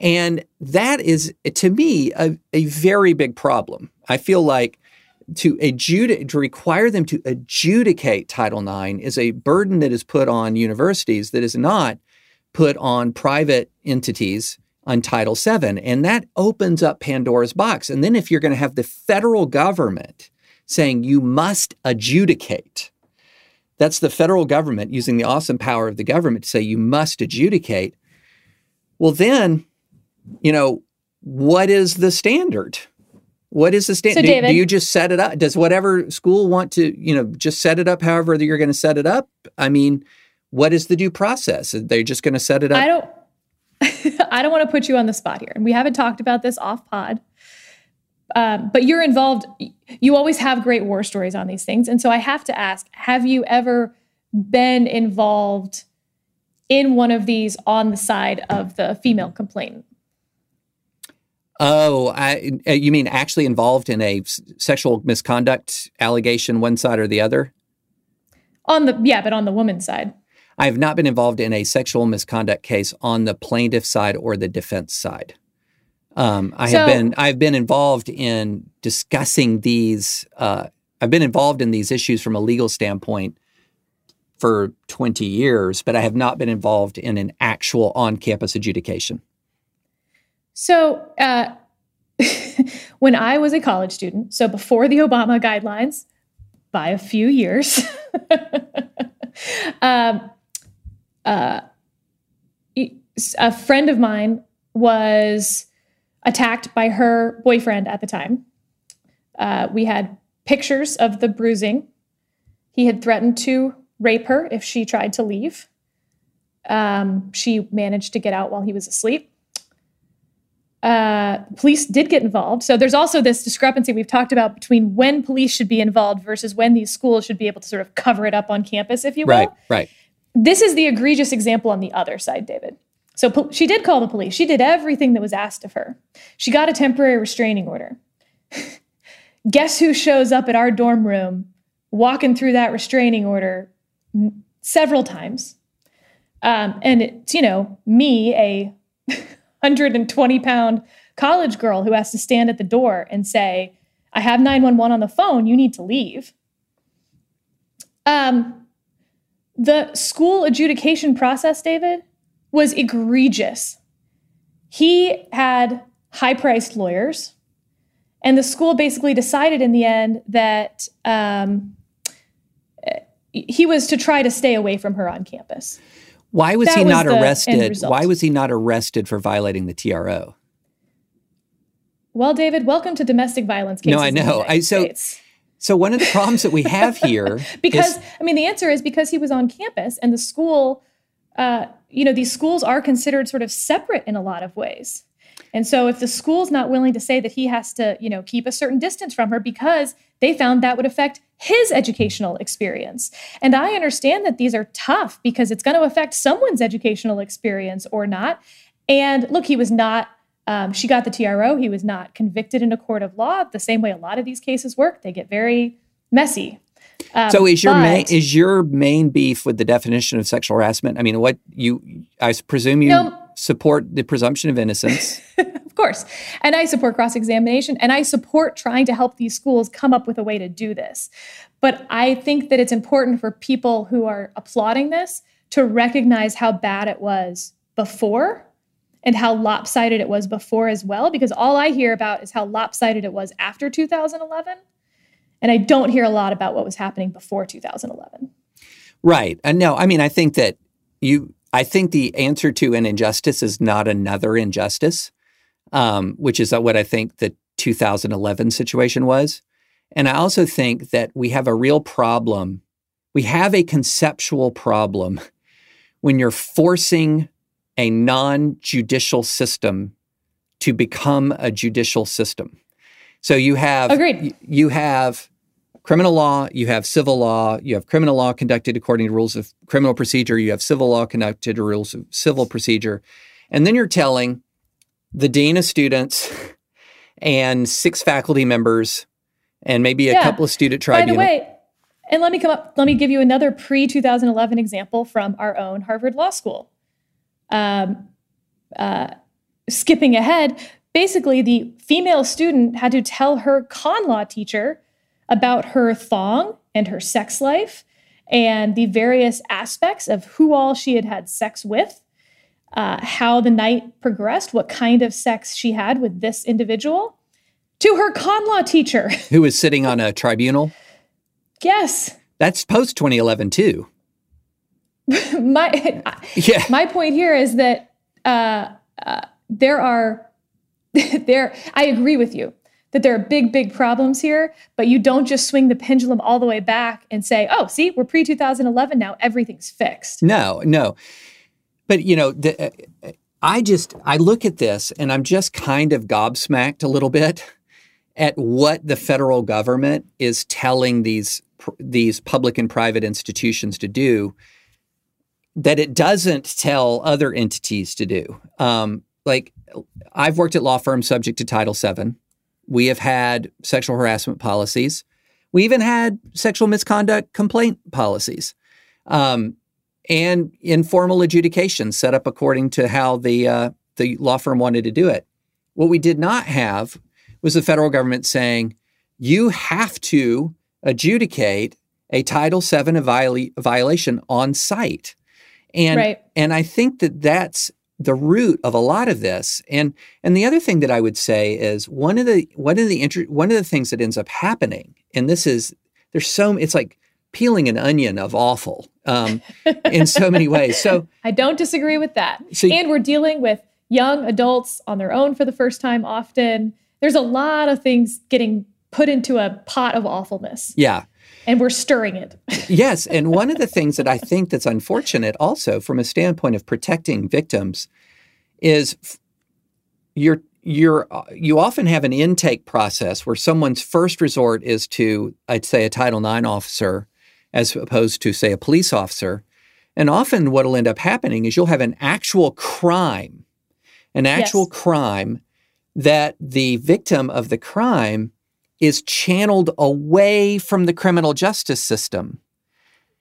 C: And that is, to me, a, a very big problem. I feel like to adjudicate, to require them to adjudicate Title IX is a burden that is put on universities that is not put on private entities on Title VII. And that opens up Pandora's box. And then if you're going to have the federal government saying you must adjudicate, that's the federal government using the awesome power of the government to say you must adjudicate. Well, then you know, what is the standard? What is the standard? So do, do, you just set it up? Does whatever school want to, you know, just set it up however you're going to set it up? I mean, what is the due process? Are they just going to set it up?
D: I don't. I don't want to put you on the spot here, and we haven't talked about this off pod. Um, but you're involved. You always have great war stories on these things, and so I have to ask: Have you ever been involved in one of these on the side of the female complainant?
C: Oh, I, uh, you mean actually involved in a sexual misconduct allegation, one side or the other?
D: On the yeah, but on the woman's side.
C: I have not been involved in a sexual misconduct case on the plaintiff side or the defense side. Um, I so, have been I've been involved in discussing these. Uh, I've been involved in these issues from a legal standpoint for 20 years, but I have not been involved in an actual on-campus adjudication.
D: So, uh, when I was a college student, so before the Obama guidelines, by a few years, um, uh, a friend of mine was attacked by her boyfriend at the time. Uh, we had pictures of the bruising. He had threatened to rape her if she tried to leave. Um, she managed to get out while he was asleep uh, police did get involved. So there's also this discrepancy we've talked about between when police should be involved versus when these schools should be able to sort of cover it up on campus, if you will.
C: Right, right.
D: This is the egregious example on the other side, David. So po- she did call the police. She did everything that was asked of her. She got a temporary restraining order. Guess who shows up at our dorm room walking through that restraining order several times? Um, and it's, you know, me, a 120 pound college girl who has to stand at the door and say, I have 911 on the phone, you need to leave. Um, the school adjudication process, David, was egregious. he had high priced lawyers, and the school basically decided in the end that um, he was to try to stay away from her on campus.
C: Why was
D: That
C: he not arrested? Why was he not arrested for violating the TRO?
D: Well, David, welcome to domestic violence cases.
C: No, I know. I- so-
D: States.
C: So one of the problems that we have here
D: because
C: is-
D: I mean the answer is because he was on campus and the school, uh, you know, these schools are considered sort of separate in a lot of ways. And so if the school's not willing to say that he has to, you know, keep a certain distance from her because they found that would affect his educational experience. And I understand that these are tough because it's going to affect someone's educational experience or not. And look, he was not um, she got the TRO. He was not convicted in a court of law the same way a lot of these cases work. They get very messy. Um,
C: So is your main is your main beef with the definition of sexual harassment? I mean, what you I presume you
D: No.
C: support the presumption of innocence.
D: Of course. And I support cross examination and I support trying to help these schools come up with a way to do this. But I think that it's important for people who are applauding this to recognize how bad it was before and how lopsided it was before as well, because all I hear about is how lopsided it was after 2011. And I don't hear a lot about what was happening before 2011.
C: right. And no, I mean, I think that you I think the answer to an injustice is not another injustice, um, which is what I think the 2011 situation was. And I also think that we have a real problem. We have a conceptual problem when you're forcing a non judicial system to become a judicial system. So you have
D: Agreed.
C: you have criminal law, you have civil law, you have criminal law conducted according to rules of criminal procedure, you have civil law conducted to rules of civil procedure. And then you're telling the dean of students and six faculty members and maybe a
D: Yeah.
C: couple of student
D: By the
C: tribunals.
D: way, and let me come up, let me give you another pre 2011 example from our own Harvard Law School. Um, uh, skipping ahead, basically, the female student had to tell her con law teacher about her thong and her sex life and the various aspects of who all she had had sex with, uh, how the night progressed, what kind of sex she had with this individual, to her con law teacher.
C: who was sitting on a tribunal.
D: yes.
C: That's post 2011 too.
D: my
C: Yeah.
D: my point here is that uh, uh, there are there. I agree with you that there are big, big problems here, but you don't just swing the pendulum all the way back and say, "Oh, see, we're pre 2011 now. Everything's fixed."
C: No, no. But you know, the, uh, I just I look at this and I'm just kind of gobsmacked a little bit at what the federal government is telling these pr- these public and private institutions to do that it doesn't tell other entities to do. Um, like I've worked at law firms subject to Title VII. We have had sexual harassment policies. We even had sexual misconduct complaint policies. Um, and informal adjudication set up according to how the uh, the law firm wanted to do it. What we did not have was the federal government saying you have to adjudicate a Title VII viola- violation on site, and
D: Right.
C: and I think that that's the root of a lot of this. And and the other thing that I would say is one of the one of the inter- one of the things that ends up happening, and this is there's so it's like peeling an onion of awful um, in so many ways. So
D: I don't disagree with that.
C: So-
D: and we're dealing with young adults on their own for the first time. Often, there's a lot of things getting put into a pot of awfulness,
C: yeah,
D: and we're stirring it.
C: yes, and one of the things that I think that's unfortunate, also from a standpoint of protecting victims, is you're you're uh, you often have an intake process where someone's first resort is to I'd say a Title IX officer as opposed to say a police officer, and often what will end up happening is you'll have an actual crime, an actual
D: Yes.
C: crime that the victim of the crime is channeled away from the criminal justice system.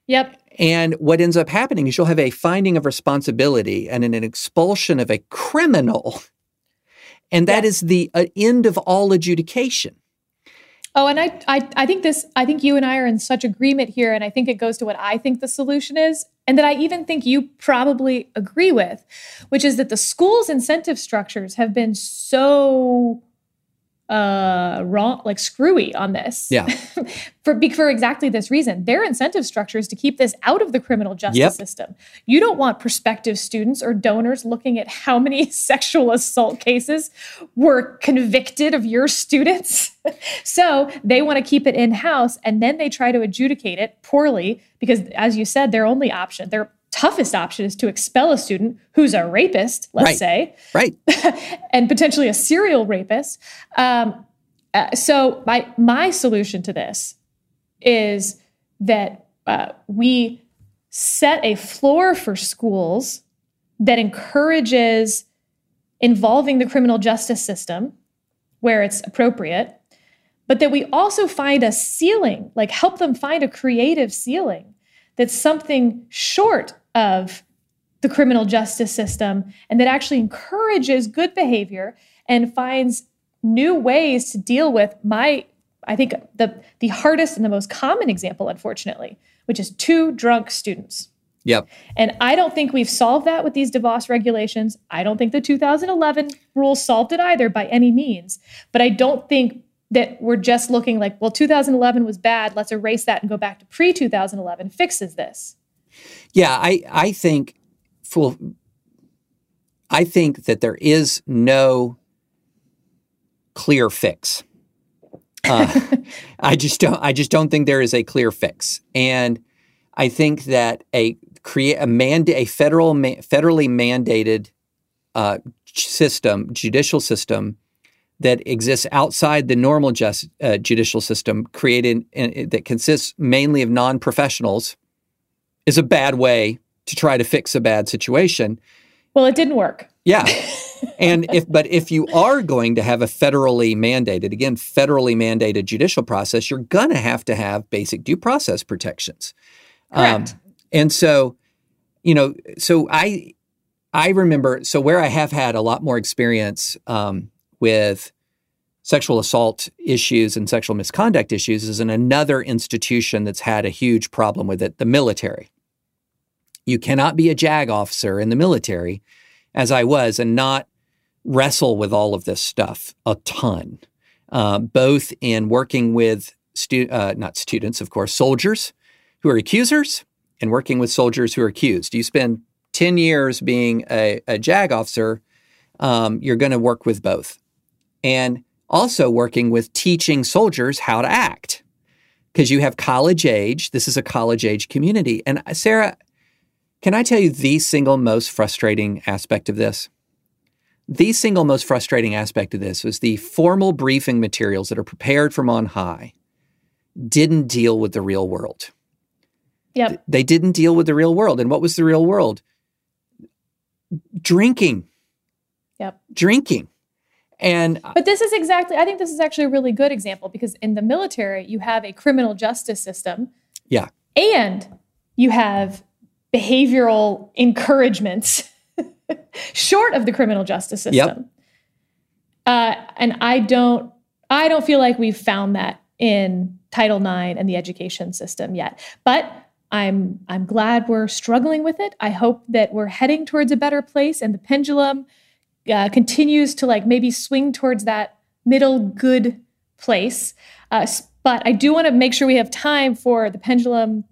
D: Yep.
C: And what ends up happening is you'll have a finding of responsibility and an expulsion of a criminal. And that is
D: Yes.
C: the uh, end of all adjudication.
D: Oh, and I, I, I think this, I think you and I are in such agreement here, and I think it goes to what I think the solution is, and that I even think you probably agree with, which is that the school's incentive structures have been so uh wrong like screwy on this
C: Yeah.
D: for for exactly this reason their incentive structure is to keep this out of the criminal justice
C: Yep.
D: system you don't want prospective students or donors looking at how many sexual assault cases were convicted of your students so they want to keep it in house and then they try to adjudicate it poorly because as you said their only option their toughest option is to expel a student who's a rapist let's
C: Right.
D: say
C: Right.
D: and potentially a serial rapist. Um, uh, so my my solution to this is that uh, we set a floor for schools that encourages involving the criminal justice system where it's appropriate, but that we also find a ceiling, like help them find a creative ceiling that's something short of the criminal justice system and that actually encourages good behavior and finds new ways to deal with my i think the the hardest and the most common example unfortunately which is two drunk students.
C: Yep.
D: and i don't think we've solved that with these DeVos regulations. I don't think the 2011 rules solved it either by any means. But i don't think that we're just looking like well 2011 was bad. Let's erase that and go back to pre-2011 fixes this
C: Yeah, I I think full I think that there is no clear fix. Uh, I just don't I just don't think there is a clear fix. And I think that a create a mandate a federal ma- federally mandated uh, system, judicial system that exists outside the normal just, uh, judicial system, created uh, that consists mainly of non-professionals, is a bad way to try to fix a bad situation.
D: well it didn't work
C: Yeah. and if but if you are going to have a federally mandated, again, federally mandated judicial process, you're gonna have to have basic due process protections.
D: Correct.
C: and so, you know, so I I remember so where I have had a lot more experience um, with sexual assault issues and sexual misconduct issues is in another institution that's had a huge problem with it, the military. You cannot be a JAG officer in the military, as I was, and not wrestle with all of this stuff a ton, uh, both in working with stu- uh, not students, of course, soldiers who are accusers, and working with soldiers who are accused. You spend ten years being a, a JAG officer, um, you're going to work with both, and also working with teaching soldiers how to act because you have college age. This is a college age community. And uh, Sarah, can I tell you the single most frustrating aspect of this? The single most frustrating aspect of this was the formal briefing materials that are prepared from on high didn't deal with the real world.
D: yep
C: They didn't deal with the real world. And what was the real world? Drinking,
D: yep
C: drinking. And
D: But this is exactly, I think this is actually a really good example because in the military, you have a criminal justice system.
C: Yeah.
D: And you have behavioral encouragements short of the criminal justice system.
C: Yep.
D: Uh, and I don't, I don't feel like we've found that in Title IX and the education system yet. But I'm, I'm glad we're struggling with it. I hope that we're heading towards a better place and the pendulum uh, continues to like maybe swing towards that middle good place. Uh, but I do want to make sure we have time for the pendulum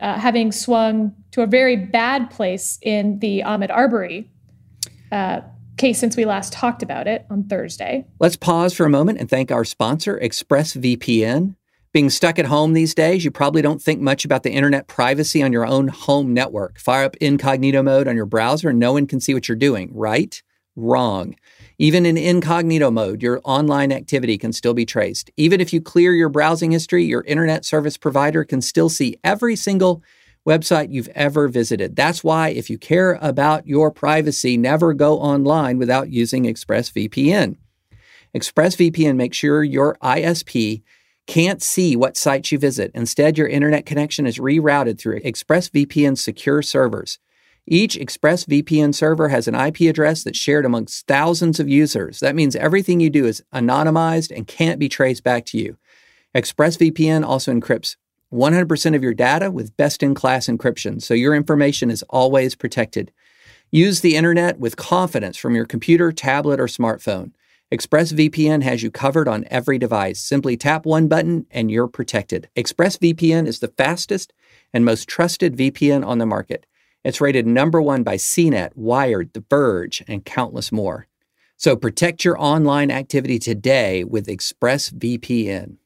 D: uh, having swung to a very bad place in the Ahmaud Arbery uh, case since we last talked about it on Thursday.
C: Let's pause for a moment and thank our sponsor, ExpressVPN. Being stuck at home these days, you probably don't think much about the internet privacy on your own home network. Fire up incognito mode on your browser and no one can see what you're doing, right? Wrong. Even in incognito mode, your online activity can still be traced. Even if you clear your browsing history, your internet service provider can still see every single website you've ever visited. That's why, if you care about your privacy, never go online without using ExpressVPN. ExpressVPN makes sure your ISP can't see what sites you visit. Instead, your internet connection is rerouted through ExpressVPN secure servers. Each ExpressVPN server has an IP address that's shared amongst thousands of users. That means everything you do is anonymized and can't be traced back to you. ExpressVPN also encrypts 100% of your data with best in class encryption, so your information is always protected. Use the internet with confidence from your computer, tablet, or smartphone. ExpressVPN has you covered on every device. Simply tap one button and you're protected. ExpressVPN is the fastest and most trusted VPN on the market. It's rated number one by CNET, Wired, The Verge, and countless more. So protect your online activity today with ExpressVPN.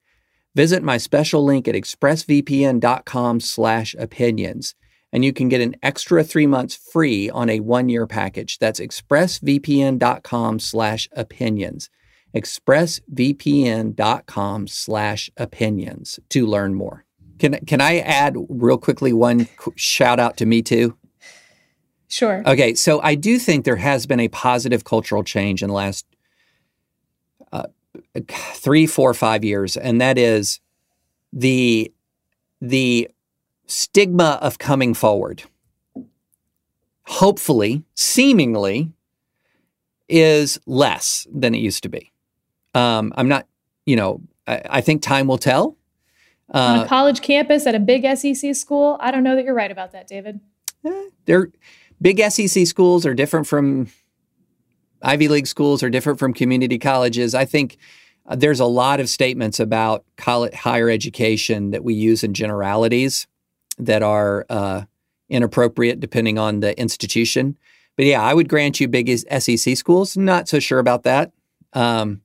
C: Visit my special link at expressvpn.com slash opinions, and you can get an extra three months free on a one-year package. That's expressvpn.com slash opinions. expressvpn.com slash opinions to learn more. Can, can I add real quickly one shout out to Me Too?
D: Sure.
C: Okay, so I do think there has been a positive cultural change in the last uh, three, four, five years, and that is the the stigma of coming forward. Hopefully, seemingly, is less than it used to be. Um, I'm not, you know, I, I think time will tell.
D: Uh, On a college campus at a big SEC school, I don't know that you're right about that, David.
C: Eh, they're big SEC schools are different from Ivy League schools are different from community colleges. I think uh, there's a lot of statements about college, higher education that we use in generalities that are uh, inappropriate depending on the institution. But yeah, I would grant you big SEC schools. Not so sure about that. Um,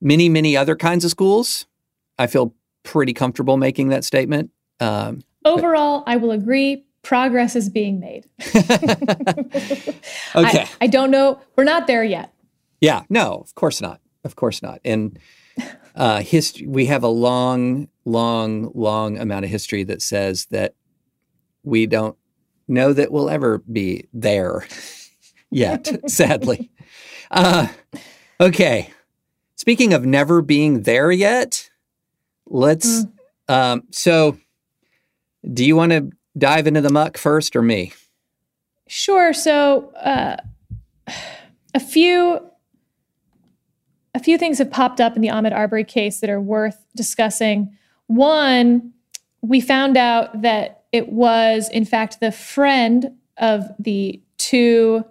C: many, many other kinds of schools, I feel pretty comfortable making that statement. Um,
D: Overall, but, I will agree progress is being made.
C: okay.
D: I, I, don't know. We're not there yet.
C: Yeah, no, of course not. Of course not. And uh, history, we have a long, long, long amount of history that says that we don't know that we'll ever be there yet, sadly. Uh, okay. Speaking of never being there yet, let's. Mm. Um, so, do you want to dive into the muck first or me?
D: Sure. So uh, a few a few things have popped up in the Ahmaud Arbery case that are worth discussing. One, we found out that it was in fact the friend of the two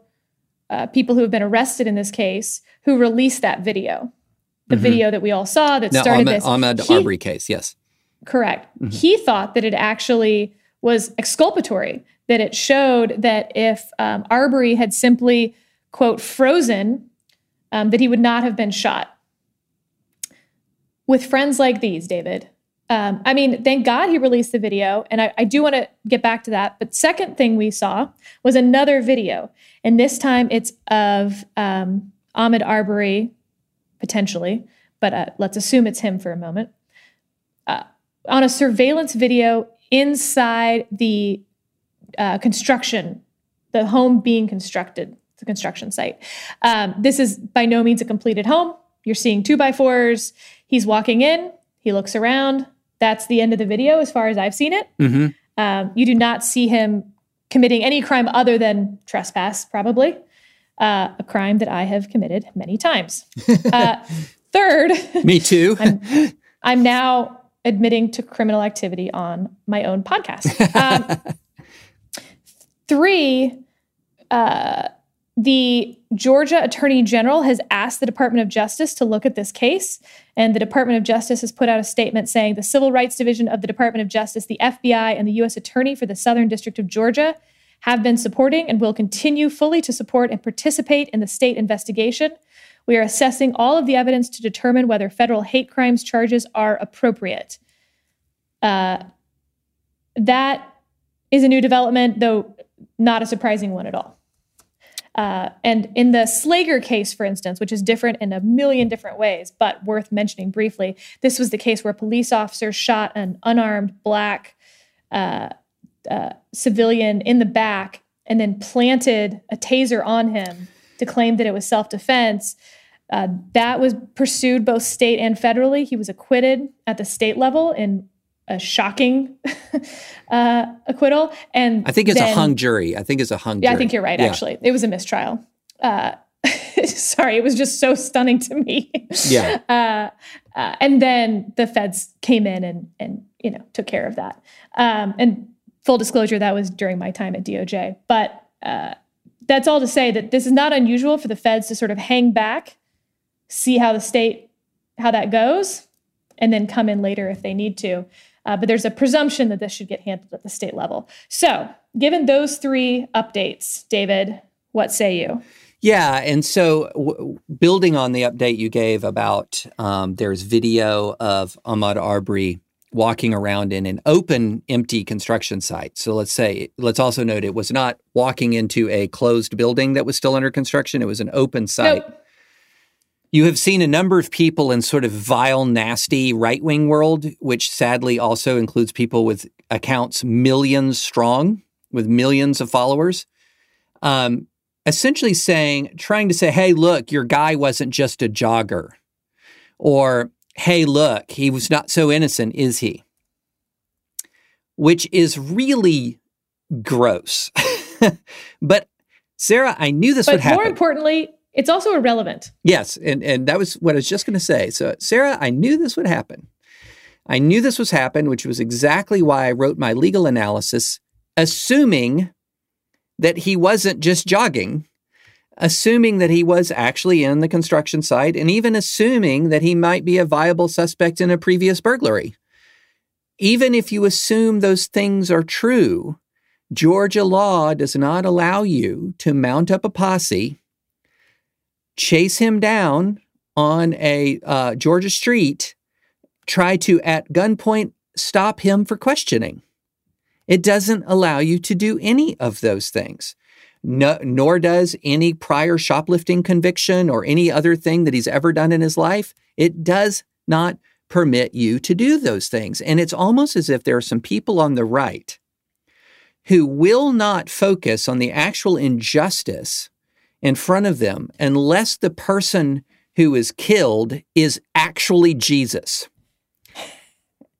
D: uh, people who have been arrested in this case who released that video. The mm-hmm. video that we all saw that started
C: Ahmaud,
D: this.
C: Ahmaud he, Arbery case, yes.
D: Correct. Mm-hmm. He thought that it actually was exculpatory, that it showed that if um, Arbery had simply, quote, frozen, um, that he would not have been shot. With friends like these, David, um, I mean, thank God he released the video, and I, I do want to get back to that. But second thing we saw was another video, and this time it's of um, Ahmaud Arbery, potentially, but uh, let's assume it's him for a moment, uh, on a surveillance video inside the uh, construction, the home being constructed, the construction site. Um, this is by no means a completed home. You're seeing two by fours. He's walking in, he looks around. That's the end of the video as far as I've seen it. Mm-hmm. Um, you do not see him committing any crime other than trespass, probably. Uh, a crime that I have committed many times. Uh, third,
C: me too.
D: I'm, I'm, now admitting to criminal activity on my own podcast. Um, three, uh, the Georgia Attorney General has asked the Department of Justice to look at this case, and the Department of Justice has put out a statement saying the Civil Rights Division of the Department of Justice, the FBI, and the U.S. Attorney for the Southern District of Georgia have been supporting and will continue fully to support and participate in the state investigation. We are assessing all of the evidence to determine whether federal hate crimes charges are appropriate. Uh, that is a new development, though not a surprising one at all. Uh, and in the Slager case, for instance, which is different in a million different ways, but worth mentioning briefly, this was the case where police officers shot an unarmed black uh, uh, civilian in the back and then planted a taser on him to claim that it was self defense. Uh, that was pursued both state and federally. He was acquitted at the state level in a shocking uh, acquittal. And
C: I think it's
D: then,
C: a hung jury. I think it's a hung jury.
D: yeah,
C: jury.
D: I think you're right, yeah. actually. It was a mistrial. Uh, sorry, it was just so stunning to me.
C: Yeah. Uh,
D: Uh, and then the feds came in and and you know took care of that. Um, and full disclosure, that was during my time at DOJ. But uh, that's all to say that this is not unusual for the feds to sort of hang back, see how the state how that goes, and then come in later if they need to. Uh, but there's a presumption that this should get handled at the state level. So, given those three updates, David, what say you?
C: Yeah, and so w- building on the update you gave about um, there's video of Ahmaud Arbery walking around in an open, empty construction site. So let's say, let's also note it was not walking into a closed building that was still under construction. It was an open site. Nope. You have seen a number of people in sort of vile, nasty right wing world, which sadly also includes people with accounts millions strong, with millions of followers. Um, essentially saying, trying to say, hey, look, your guy wasn't just a jogger. Or, hey, look, he was not so innocent, is he? Which is really gross. but Sarah, I knew this
D: but
C: would happen.
D: More importantly, it's also irrelevant.
C: Yes, and, and that was what I was just going to say. So, Sarah, I knew this would happen. I knew this was happen, which was exactly why I wrote my legal analysis, assuming that he wasn't just jogging, assuming that he was actually in the construction site, and even assuming that he might be a viable suspect in a previous burglary. Even if you assume those things are true, Georgia law does not allow you to mount up a posse chase him down on a uh, Georgia street, try to, at gunpoint, stop him for questioning. It doesn't allow you to do any of those things. No, nor does any prior shoplifting conviction or any other thing that he's ever done in his life. It does not permit you to do those things. And it's almost as if there are some people on the right who will not focus on the actual injustice in front of them unless the person who is killed is actually Jesus.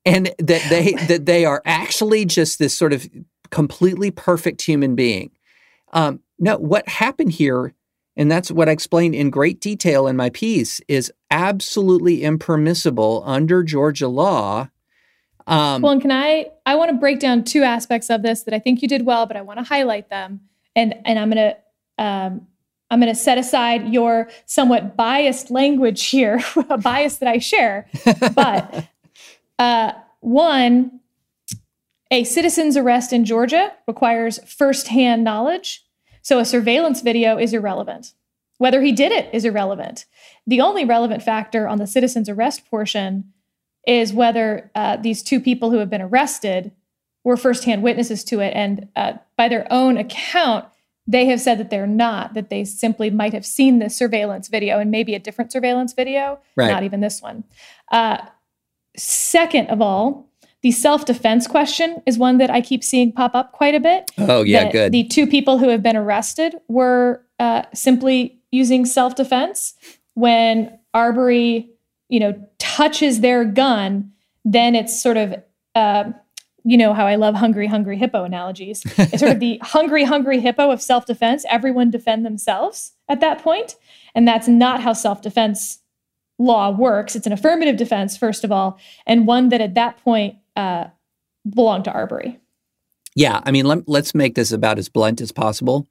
C: And that they that they are actually just this sort of completely perfect human being. Um, no, what happened here, and that's what I explained in great detail in my piece, is absolutely impermissible under Georgia law.
D: Um, well, and can I? I want to break down two aspects of this that I think you did well, but I want to highlight them, and and I'm going to um, I'm going to set aside your somewhat biased language here, a bias that I share. But uh, one, a citizen's arrest in Georgia requires firsthand knowledge. So a surveillance video is irrelevant. Whether he did it is irrelevant. The only relevant factor on the citizen's arrest portion is whether uh, these two people who have been arrested were firsthand witnesses to it. And uh, by their own account, they have said that they're not, that they simply might have seen this surveillance video and maybe a different surveillance video, right. not even this one. Uh, second of all, the self defense question is one that I keep seeing pop up quite a bit.
C: Oh, yeah, good.
D: The two people who have been arrested were uh, simply using self defense. When Arbery, you know, touches their gun, then it's sort of uh, you know how I love hungry, hungry hippo analogies. It's sort of the hungry, hungry hippo of self defense. Everyone defend themselves at that point. And that's not how self defense law works. It's an affirmative defense, first of all, and one that at that point uh, belonged to Arbery.
C: Yeah. I mean, let, let's make this about as blunt as possible.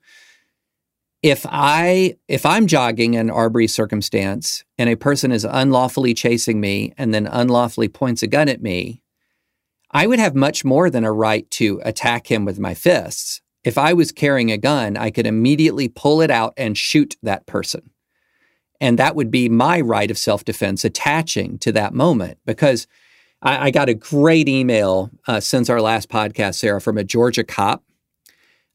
C: If I if I'm jogging in Arbery circumstance and a person is unlawfully chasing me and then unlawfully points a gun at me, I would have much more than a right to attack him with my fists. If I was carrying a gun, I could immediately pull it out and shoot that person. And that would be my right of self defense attaching to that moment because I, I got a great email uh, since our last podcast, Sarah, from a Georgia cop.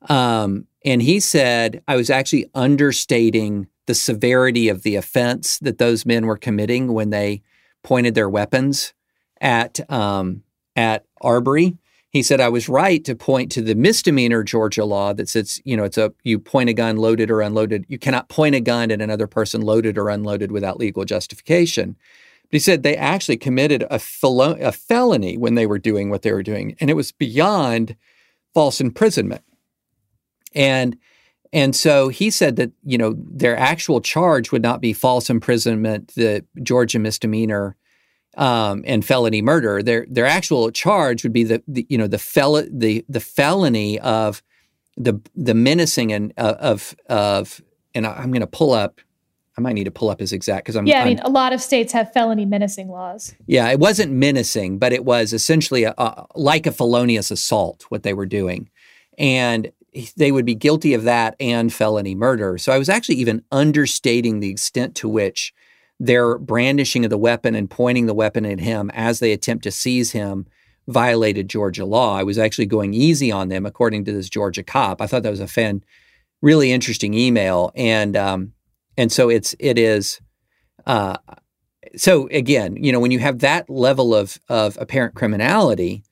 C: Um, and he said I was actually understating the severity of the offense that those men were committing when they pointed their weapons at um, at Arbery. He said I was right to point to the misdemeanor Georgia law that says, you know, it's a you point a gun loaded or unloaded. You cannot point a gun at another person loaded or unloaded without legal justification. But he said they actually committed a, fel- a felony when they were doing what they were doing, and it was beyond false imprisonment. And and so he said that you know their actual charge would not be false imprisonment, the Georgia misdemeanor um, and felony murder. Their their actual charge would be the, the you know the fel- the the felony of the the menacing and uh, of of and I'm going to pull up. I might need to pull up his exact because I'm.
D: Yeah, I mean,
C: I'm-
D: a lot of states have felony menacing laws.
C: yeah, it wasn't menacing, but it was essentially a, a, like a felonious assault. What they were doing, and they would be guilty of that and felony murder. So I was actually even understating the extent to which their brandishing of the weapon and pointing the weapon at him as they attempt to seize him violated Georgia law. I was actually going easy on them, according to this Georgia cop. I thought that was a fan, really interesting email, and um, and so it's it is. Uh, so again, you know, when you have that level of of apparent criminality,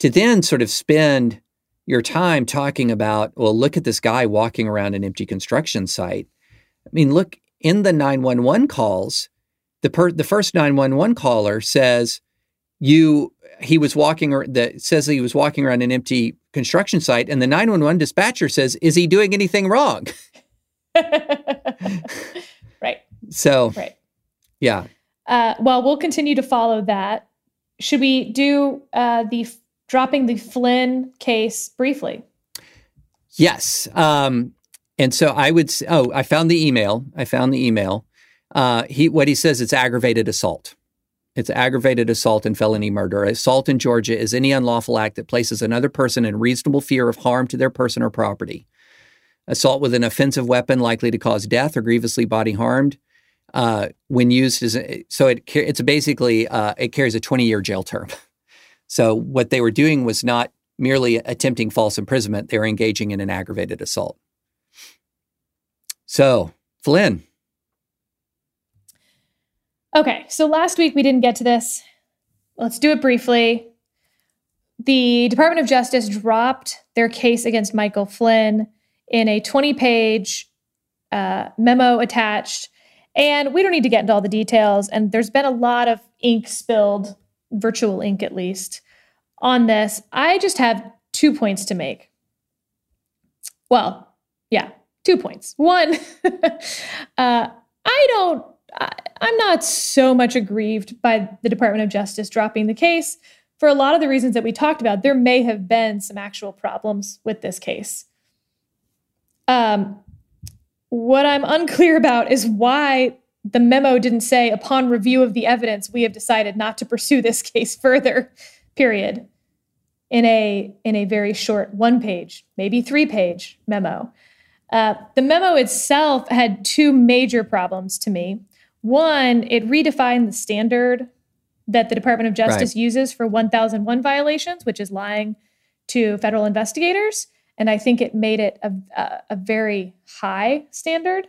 C: to then sort of spend your time talking about, well, look at this guy walking around an empty construction site. I mean, look in the 911 calls, the per, the first 911 caller says you he was walking or that says he was walking around an empty construction site and the 911 dispatcher says is he doing anything wrong?
D: right,
C: So,
D: right.
C: yeah.
D: Uh, well, we'll continue to follow that. Should we do uh, the f- dropping the Flynn case briefly?
C: Yes. Um, and so I would. s- Oh, I found the email. I found the email. Uh, he what he says it's aggravated assault. It's aggravated assault and felony murder. Assault in Georgia is any unlawful act that places another person in reasonable fear of harm to their person or property. Assault with an offensive weapon likely to cause death or grievously body harmed. Uh, when used as a, so it it's basically uh, it carries a 20 year jail term. So what they were doing was not merely attempting false imprisonment; they were engaging in an aggravated assault. So Flynn,
D: Okay, so last week we didn't get to this. Let's do it briefly. The Department of Justice dropped their case against Michael Flynn in a 20 page uh, memo attached. And we don't need to get into all the details. And there's been a lot of ink spilled, virtual ink at least, on this. I just have two points to make. Well, yeah, two points. One, uh, I don't I, I'm not so much aggrieved by the Department of Justice dropping the case for a lot of the reasons that we talked about. There may have been some actual problems with this case. Um, what I'm unclear about is why the memo didn't say, upon review of the evidence, we have decided not to pursue this case further, period. In a in a very short one page, maybe three page memo. Uh, the memo itself had two major problems to me. One, it redefined the standard that the Department of Justice uses for 1001 violations, which is lying to federal investigators. And I think it made it a, a, a very high standard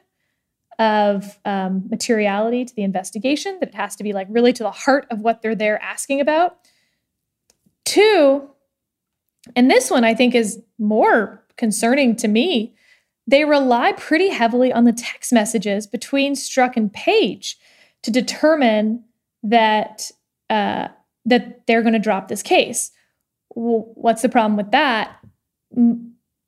D: of um, materiality to the investigation, that it has to be like really to the heart of what they're there asking about. Two, and this one I think is more concerning to me, they rely pretty heavily on the text messages between Strzok and Page to determine that uh, that they're going to drop this case. Well, what's the problem with that?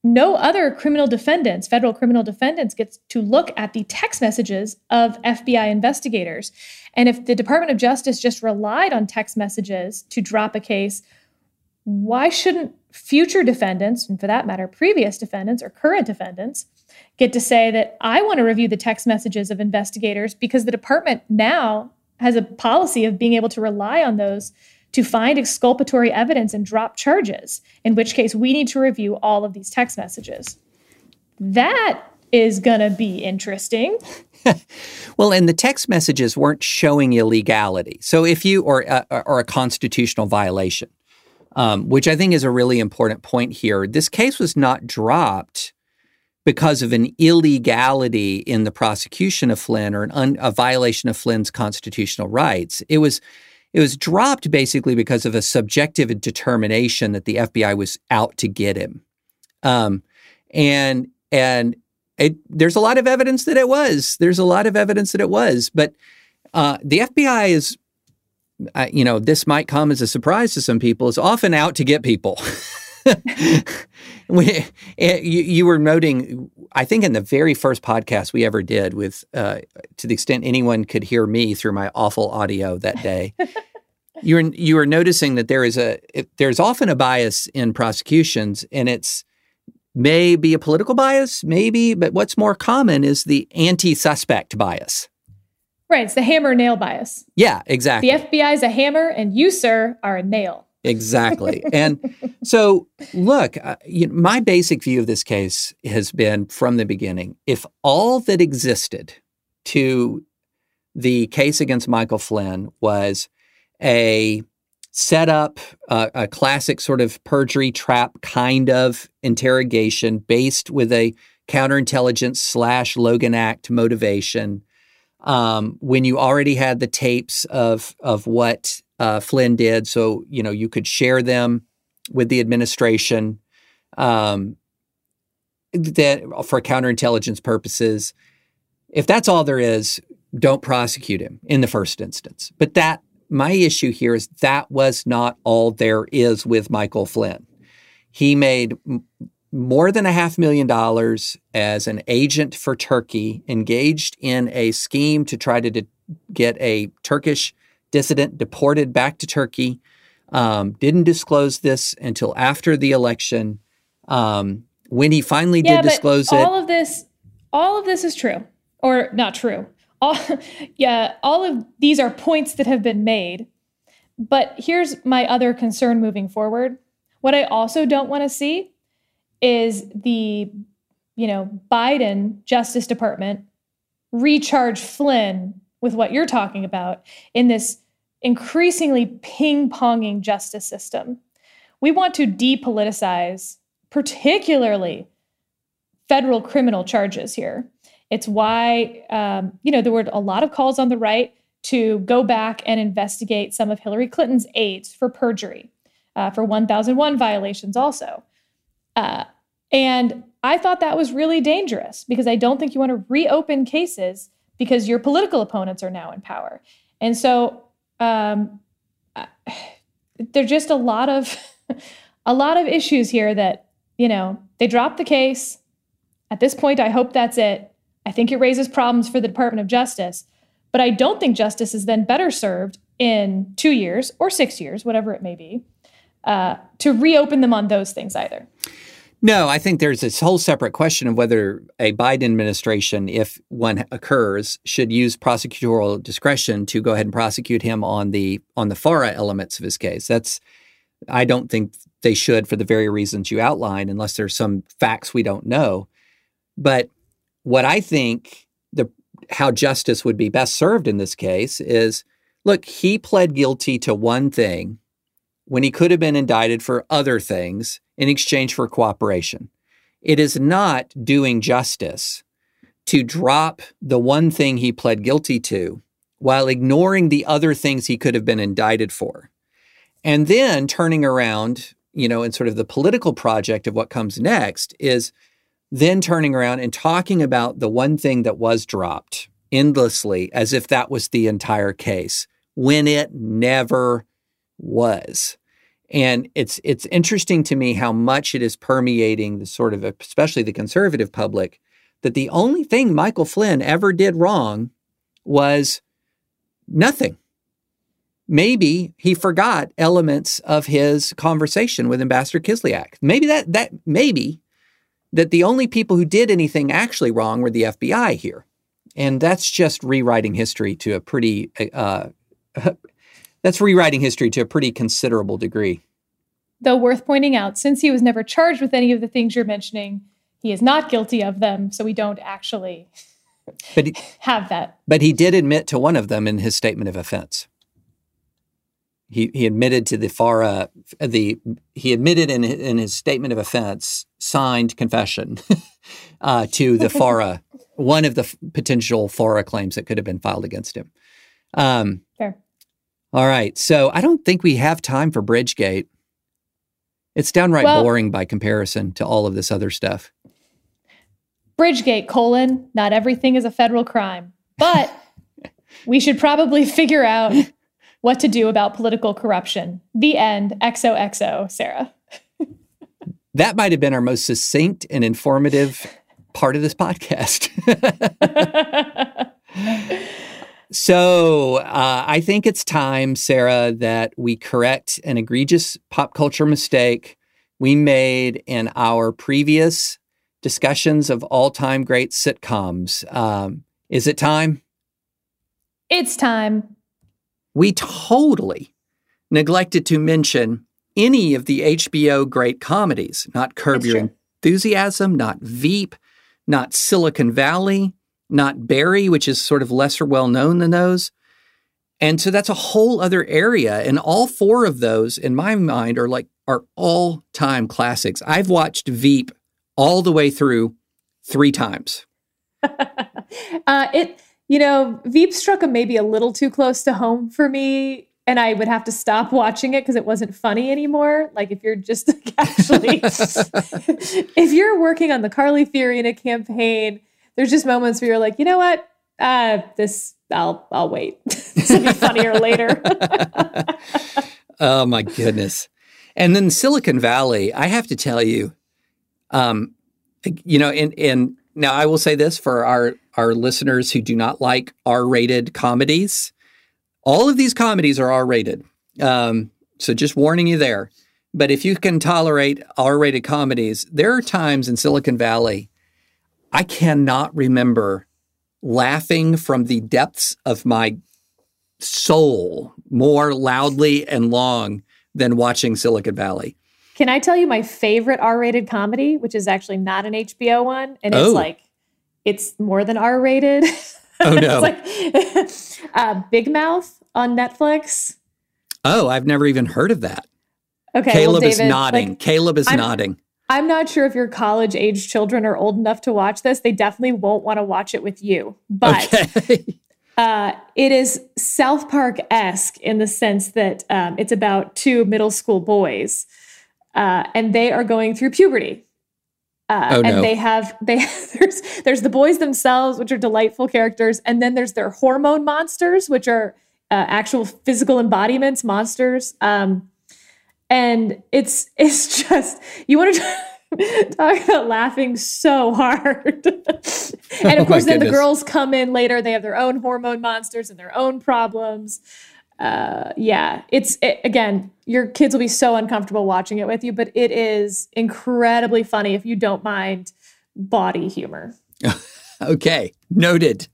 D: No other criminal defendants, federal criminal defendants, gets to look at the text messages of FBI investigators. And if the Department of Justice just relied on text messages to drop a case, why shouldn't future defendants, and for that matter, previous defendants or current defendants, get to say that I want to review the text messages of investigators because the department now has a policy of being able to rely on those to find exculpatory evidence and drop charges, in which case we need to review all of these text messages. That is going to be interesting.
C: Well, and the text messages weren't showing illegality. So if you or uh, or a constitutional violation, um, which I think is a really important point here, this case was not dropped because of an illegality in the prosecution of Flynn or un, a violation of Flynn's constitutional rights. It was it was dropped basically because of a subjective determination that the FBI was out to get him, um, and and it, there's a lot of evidence that it was. There's a lot of evidence that it was, but uh, the FBI is, uh, you know, this might come as a surprise to some people. Is often out to get people. we, eh, you, you, were noting, I think, in the very first podcast we ever did, with uh, to the extent anyone could hear me through my awful audio that day. you're you are noticing that there is a there's often a bias in prosecutions, and it's may be a political bias, maybe, but what's more common is the anti-suspect bias.
D: Right, it's the hammer nail bias.
C: Yeah, exactly.
D: The FBI is a hammer, and you, sir, are a nail.
C: Exactly. and so, look, uh, you know, my basic view of this case has been from the beginning if all that existed to the case against Michael Flynn was a setup, uh, a classic sort of perjury trap kind of interrogation based with a counterintelligence slash Logan Act motivation. Um, when you already had the tapes of of what uh, Flynn did, so you know you could share them with the administration um, that for counterintelligence purposes. If that's all there is, don't prosecute him in the first instance. But that my issue here is that was not all there is with Michael Flynn. He made more than a half million dollars as an agent for Turkey, engaged in a scheme to try to de- get a Turkish dissident deported back to Turkey. Um, didn't disclose this until after the election. Um, when he finally
D: yeah,
C: did disclose
D: all
C: it,
D: all of this, all of this is true, or not true all yeah all of these are points that have been made but here's my other concern moving forward what i also don't want to see is the you know biden justice department recharge flynn with what you're talking about in this increasingly ping-ponging justice system we want to depoliticize particularly federal criminal charges here it's why, um, you know, there were a lot of calls on the right to go back and investigate some of Hillary Clinton's aides for perjury, uh, for 1001 violations also. Uh, and I thought that was really dangerous because I don't think you want to reopen cases because your political opponents are now in power. And so um, there's just a lot of a lot of issues here that you know they dropped the case. At this point, I hope that's it. I think it raises problems for the Department of Justice, but I don't think justice is then better served in two years or six years, whatever it may be, uh, to reopen them on those things either.
C: No, I think there's this whole separate question of whether a Biden administration, if one occurs, should use prosecutorial discretion to go ahead and prosecute him on the on the FARA elements of his case. That's I don't think they should for the very reasons you outlined, unless there's some facts we don't know. But what I think the how justice would be best served in this case is look, he pled guilty to one thing when he could have been indicted for other things in exchange for cooperation. It is not doing justice to drop the one thing he pled guilty to while ignoring the other things he could have been indicted for. And then turning around, you know, in sort of the political project of what comes next is then turning around and talking about the one thing that was dropped endlessly as if that was the entire case when it never was. And it's it's interesting to me how much it is permeating the sort of especially the conservative public that the only thing Michael Flynn ever did wrong was nothing. Maybe he forgot elements of his conversation with Ambassador Kislyak. Maybe that that maybe that the only people who did anything actually wrong were the FBI here. And that's just rewriting history to a pretty, uh, that's rewriting history to a pretty considerable degree.
D: Though worth pointing out, since he was never charged with any of the things you're mentioning, he is not guilty of them. So we don't actually but he, have that.
C: But he did admit to one of them in his statement of offense he, he admitted to the FARA, the he admitted in in his statement of offense, signed confession uh, to the FARA, one of the f- potential FARA claims that could have been filed against him.
D: Um, Fair.
C: All right, so I don't think we have time for Bridgegate. It's downright well, boring by comparison to all of this other stuff.
D: Bridgegate colon, not everything is a federal crime, but we should probably figure out what to do about political corruption. The end. XOXO, Sarah.
C: that might have been our most succinct and informative part of this podcast. So uh, I think it's time, Sarah, that we correct an egregious pop culture mistake we made in our previous discussions of all time great sitcoms. Um, is it time?
D: It's time.
C: We totally neglected to mention any of the HBO great comedies, not Curb Your. Enthusiasm, not Veep, not Silicon Valley, not Barry, which is sort of lesser well known than those. And so that's a whole other area. And all four of those, in my mind, are like are all time classics. I've watched Veep all the way through three times.
D: uh, it, you know, Veep struck a maybe a little too close to home for me. And I would have to stop watching it because it wasn't funny anymore. Like if you're just actually, if you're working on the Carly Fiorina campaign, there's just moments where you're like, you know what, uh, this I'll I'll wait. this will be funnier later.
C: Oh my goodness. And then Silicon Valley, I have to tell you, um, you know, and and now I will say this for our our listeners who do not like R-rated comedies. All of these comedies are R-rated. Um, so just warning you there. But if you can tolerate R-rated comedies, there are times in Silicon Valley I cannot remember laughing from the depths of my soul more loudly and long than watching Silicon Valley.
D: Can I tell you my favorite R-rated comedy, which is actually not an HBO one, and
C: Oh.
D: it's like it's more than R-rated.
C: Oh, no.
D: it's like uh, Big Mouth on Netflix.
C: Oh, I've never even heard of that.
D: Okay,
C: Caleb
D: well,
C: is nodding.
D: like,
C: Caleb is
D: I'm-
C: nodding.
D: I'm not sure if your college age children are old enough to watch this. They definitely won't want to watch it with you. But
C: okay.
D: uh, it is South Park esque in the sense that um, it's about two middle school boys, uh, and they are going through puberty. Uh,
C: Oh,
D: and
C: no.
D: they have they there's there's the boys themselves, which are delightful characters, and then there's their hormone monsters, which are uh, actual physical embodiments, monsters. Um, and it's it's just you want to talk about laughing so hard. and of
C: Oh
D: course, then the girls come in later. They have their own hormone monsters and their own problems. Uh, yeah, it's it, again, your kids will be so uncomfortable watching it with you, but it is incredibly funny if you don't mind body humor.
C: Okay. Noted.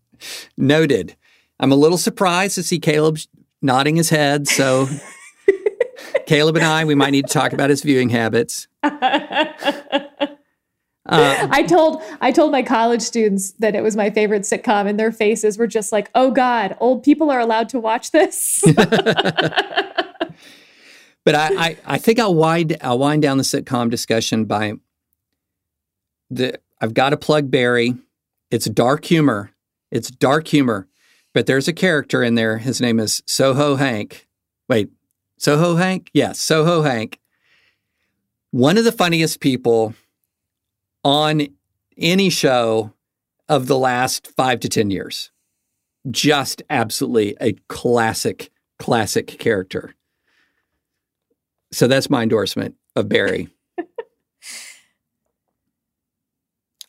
C: Noted. I'm a little surprised to see Caleb nodding his head. So, Caleb and I, we might need to talk about his viewing habits. Uh,
D: I told I told my college students that it was my favorite sitcom, and their faces were just like, "Oh God, old people are allowed to watch this."
C: But I, I, I think I'll wind I'll wind down the sitcom discussion by the I've got to plug Barry. It's dark humor. It's dark humor. But there's a character in there. His name is Soho Hank. Wait, Soho Hank? Yes, Soho Hank. One of the funniest people on any show of the last five to 10 years. Just absolutely a classic, classic character. So that's my endorsement of Barry.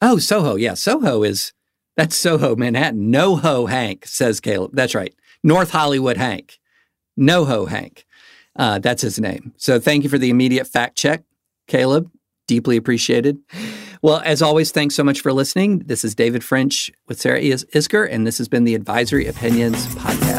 C: oh, Soho. Yeah, Soho is that's Soho, Manhattan. NoHo Hank, says Caleb. That's right. North Hollywood Hank. NoHo Hank. Uh, that's his name. So thank you for the immediate fact check, Caleb. Deeply appreciated. Well, as always, thanks so much for listening. This is David French with Sarah Is- Isgur, and this has been the Advisory Opinions Podcast.